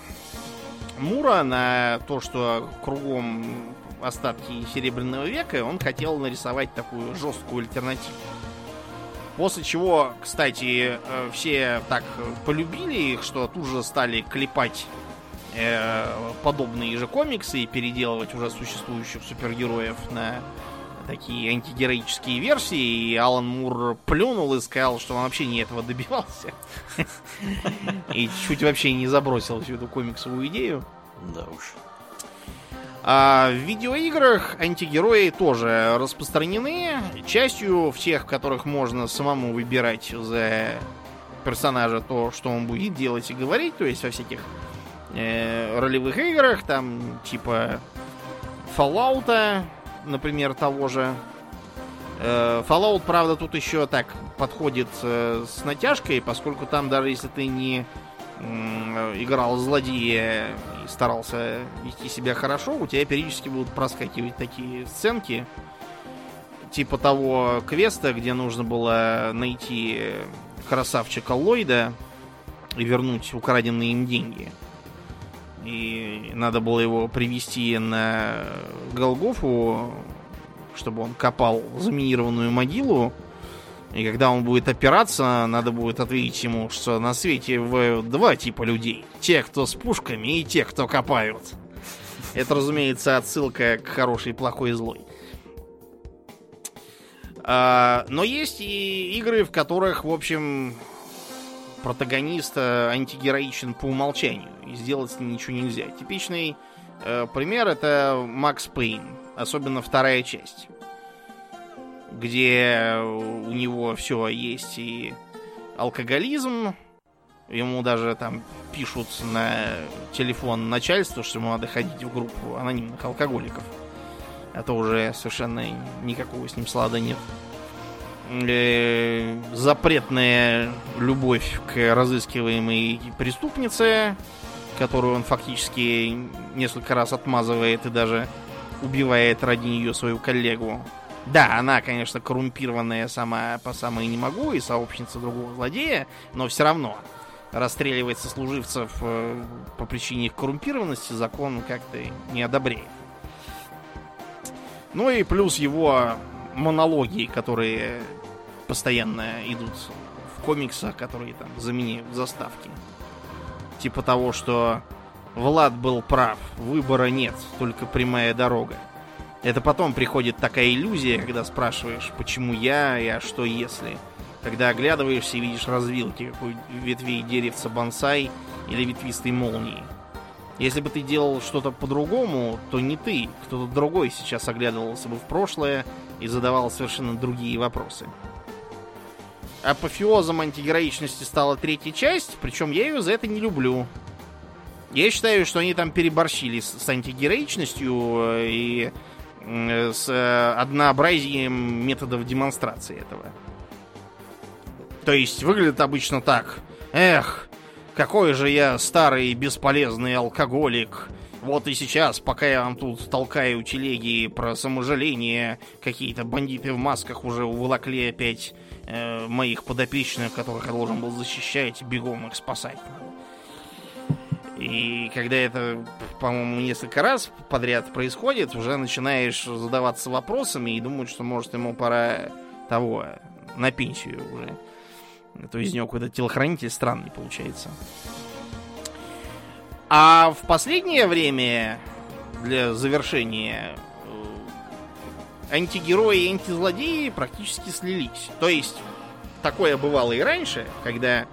Мура на то, что кругом остатки Серебряного века, он хотел нарисовать такую жесткую альтернативу. После чего, кстати, э, все так полюбили их, что тут же стали клепать э, подобные же комиксы и переделывать уже существующих супергероев на такие антигероические версии, и Алан Мур плюнул и сказал, что он вообще не этого добивался. <laughs> И чуть вообще не забросил всю эту комиксовую идею. Да уж. А в видеоиграх антигерои тоже распространены. Частью в тех, в которых можно самому выбирать за персонажа то, что он будет делать и говорить. То есть во всяких э, ролевых играх, там типа Fallout, например, того же. Э, Fallout, правда, тут еще так подходит э, с натяжкой, поскольку там даже если ты не играл злодея старался вести себя хорошо, у тебя периодически будут проскакивать такие сценки, типа того квеста, где нужно было найти красавчика Ллойда и вернуть украденные им деньги. И надо было его привести на Голгофу, чтобы он копал заминированную могилу. И когда он будет опираться, надо будет ответить ему, что на свете в два типа людей. Те, кто с пушками, и те, кто копают. Это, разумеется, отсылка к хорошей, плохой и злой. А, но есть и игры, в которых, в общем, протагонист антигероичен по умолчанию. И сделать с ним ничего нельзя. Типичный э, пример это Макс Пейн. Особенно вторая часть. Где у него все есть и алкоголизм. Ему даже там пишут на телефон начальства, что ему надо ходить в группу анонимных алкоголиков. А то уже совершенно никакого с ним слада нет. Э, запретная любовь к разыскиваемой преступнице, которую он фактически несколько раз отмазывает и даже убивает ради нее свою коллегу. Да, она, конечно, коррумпированная сама по самой не могу и сообщница другого злодея, но все равно расстреливать сослуживцев э, по причине их коррумпированности закон как-то не одобряет. Ну и плюс его монологи, которые постоянно идут в комиксах, которые там заменяют заставки. Типа того, что Влад был прав, выбора нет, только прямая дорога. Это потом приходит такая иллюзия, когда спрашиваешь, почему я, и а что если. Когда оглядываешься и видишь развилки, какой ветвей деревца бонсай или ветвистой молнии. Если бы ты делал что-то по-другому, то не ты, кто-то другой сейчас оглядывался бы в прошлое и задавал совершенно другие вопросы апофеозом антигероичности стала третья часть, причем я ее за это не люблю. Я считаю, что они там переборщили с, антигероичностью э, и с э, однообразием методов демонстрации этого. То есть выглядит обычно так. Эх, какой же я старый бесполезный алкоголик. Вот и сейчас, пока я вам тут толкаю телеги про саможаление, какие-то бандиты в масках уже уволокли опять э, моих подопечных, которых я должен был защищать, бегом их спасать. И когда это, по-моему, несколько раз подряд происходит, уже начинаешь задаваться вопросами и думать, что, может, ему пора того, на пенсию уже. То есть из него какой-то телохранитель странный получается. А в последнее время, для завершения антигерои и антизлодеи практически слились. То есть, такое бывало и раньше, когда,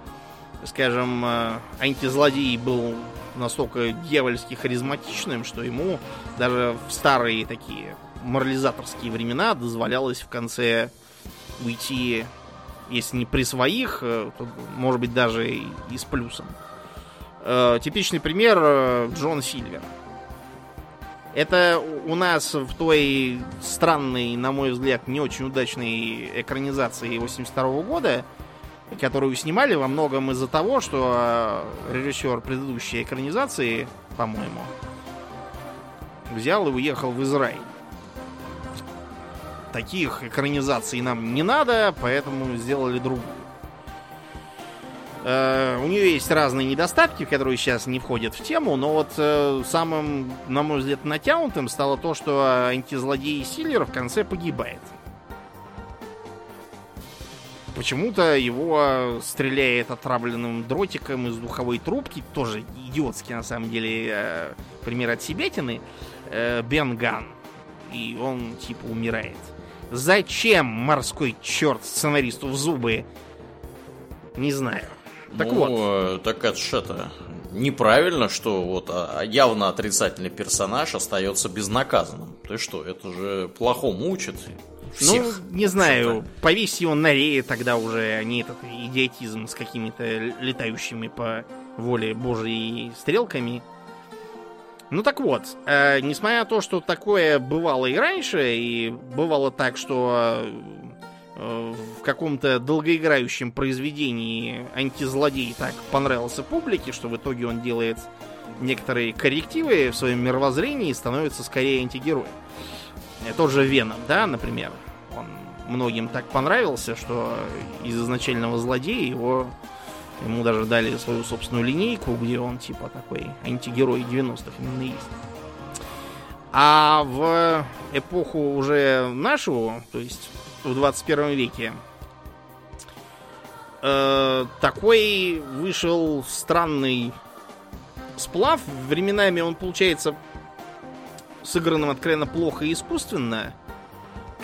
скажем, э, антизлодей был настолько дьявольски харизматичным, что ему даже в старые такие морализаторские времена дозволялось в конце уйти, если не при своих, э, то, может быть, даже и, с плюсом. Э, типичный пример Джон Сильвер. Это у нас в той странной, на мой взгляд, не очень удачной экранизации 82 года, которую снимали во многом из-за того, что э, режиссер предыдущей экранизации, по-моему, взял и уехал в Израиль. Таких экранизаций нам не надо, поэтому сделали другую. Э, у нее есть разные недостатки, которые сейчас не входят в тему, но вот э, самым, на мой взгляд, натянутым стало то, что антизлодей Силлер в конце погибает. Почему-то его стреляет отравленным дротиком из духовой трубки, тоже идиотский на самом деле э, пример от Себетины, э, Бен Ган. И он типа умирает. Зачем морской черт сценаристу в зубы? Не знаю. Так ну, вот. Так это это неправильно, что вот а, а явно отрицательный персонаж остается безнаказанным. Ты что, это же плохому учит. Всех, ну, не знаю, повесь его на рее тогда уже, а не этот идиотизм с какими-то летающими по воле Божьей стрелками. Ну так вот, э, несмотря на то, что такое бывало и раньше, и бывало так, что Э, в каком-то долгоиграющем произведении антизлодей так понравился публике, что в итоге он делает некоторые коррективы в своем мировоззрении и становится скорее антигероем. Э, тот же Веном, да, например. Многим так понравился, что из изначального злодея его ему даже дали свою собственную линейку, где он типа такой антигерой 90-х именно есть. А в эпоху уже нашу, то есть в 21 веке, э, такой вышел странный сплав. Временами он получается сыгранным откровенно плохо и искусственно.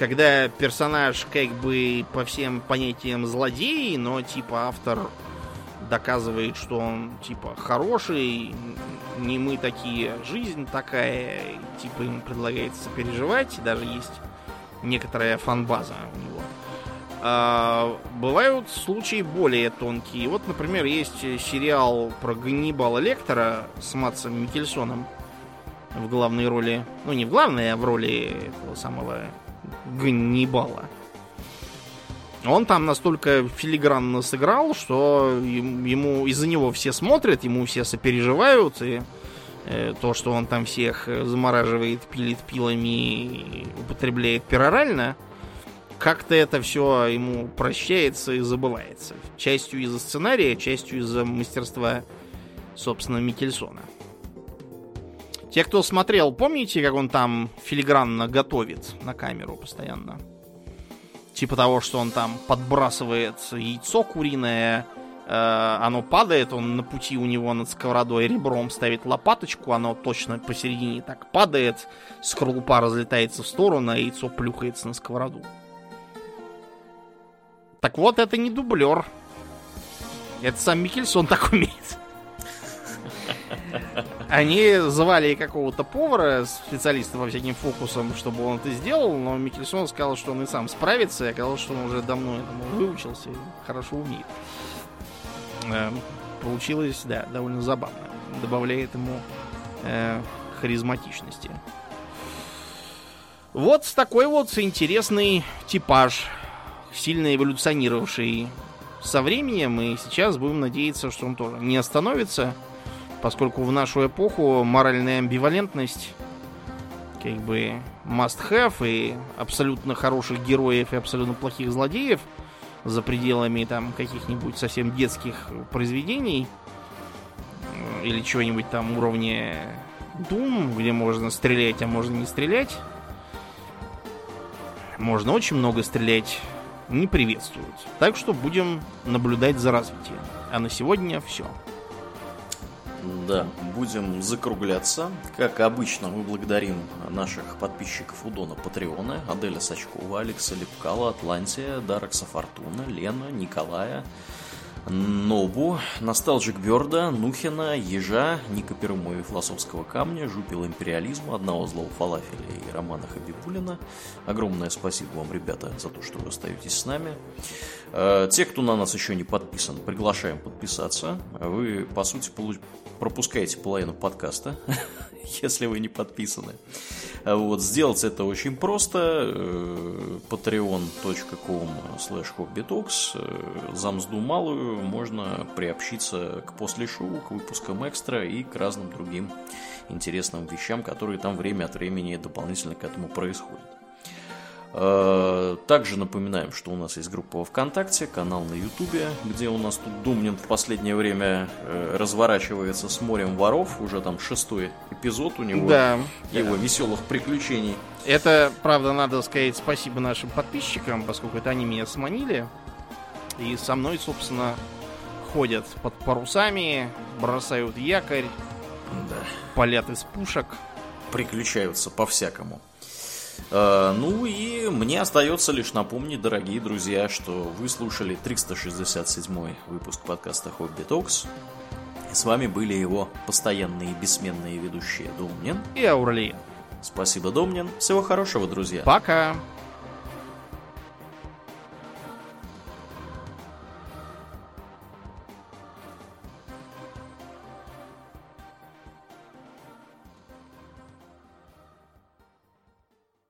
Когда персонаж как бы по всем понятиям злодей, но типа автор доказывает, что он типа хороший, не мы такие, жизнь такая, типа им предлагается переживать, даже есть некоторая фанбаза у него. А, бывают случаи более тонкие. Вот, например, есть сериал про Ганнибала Лектора с Матсом Микельсоном в главной роли. Ну, не в главной, а в роли этого самого Ганнибала. Он там настолько филигранно сыграл, что ему из-за него все смотрят, ему все сопереживают, и э, то, что он там всех замораживает, пилит пилами и употребляет перорально, как-то это все ему прощается и забывается. Частью из-за сценария, частью из-за мастерства, собственно, Микельсона. Те, кто смотрел, помните, как он там филигранно готовит на камеру постоянно? Типа того, что он там подбрасывает яйцо куриное, э, оно падает, он на пути у него над сковородой ребром ставит лопаточку, оно точно посередине так падает, скорлупа разлетается в сторону, а яйцо плюхается на сковороду. Так вот, это не дублер. Это сам Микельсон так умеет. Они звали какого-то повара, специалиста по всяким фокусам, чтобы он это сделал, но Микельсон сказал, что он и сам справится, и оказалось, что он уже давно этому выучился и хорошо умеет. Эм, получилось, да, довольно забавно. Добавляет ему э, харизматичности. Вот такой вот интересный типаж, сильно эволюционировавший со временем, и сейчас будем надеяться, что он тоже не остановится поскольку в нашу эпоху моральная амбивалентность как бы must have и абсолютно хороших героев и абсолютно плохих злодеев за пределами там каких-нибудь совсем детских произведений э, или чего-нибудь там уровня Doom, где можно стрелять, а можно не стрелять. Можно очень много стрелять, не приветствуют. Так что будем наблюдать за развитием. А на сегодня все. Да, будем закругляться. Как обычно, мы благодарим наших подписчиков у Дона Патреона, Аделя Сачкова, Алекса Лепкала, Атлантия, Даракса Фортуна, Лена, Николая, Нобу, Носталжик Берда, Нухина, Ежа, Ника Перумова Философского камня, Жупила империализма, Одного злого фалафеля и Романа Хабибулина. Огромное спасибо вам, ребята, за то, что вы остаетесь с нами. Э, те, кто на нас еще не подписан, приглашаем подписаться. Вы, по сути, пропускаете половину подкаста, <laughs> если вы не подписаны. Вот, сделать это очень просто. Э, patreon.com slash hobbitox. Э, за мзду малую можно приобщиться к после шоу, к выпускам экстра и к разным другим интересным вещам, которые там время от времени дополнительно к этому происходят. Э, также напоминаем, что у нас есть группа ВКонтакте, канал на Ютубе, где у нас тут Думнин в последнее время э, разворачивается с морем воров. Уже там шестой эпизод у него, да, его да. веселых приключений. Это, правда, надо сказать спасибо нашим подписчикам, поскольку это они меня сманили. И со мной, собственно, ходят под парусами, бросают якорь, да. палят из пушек. Приключаются по-всякому. Э, ну и мне остается лишь напомнить, дорогие друзья, что вы слушали 367 выпуск подкаста Хобби Токс. С вами были его постоянные бессменные ведущие Домнин и Аурлиен. Спасибо, Домнин. Всего хорошего, друзья. Пока.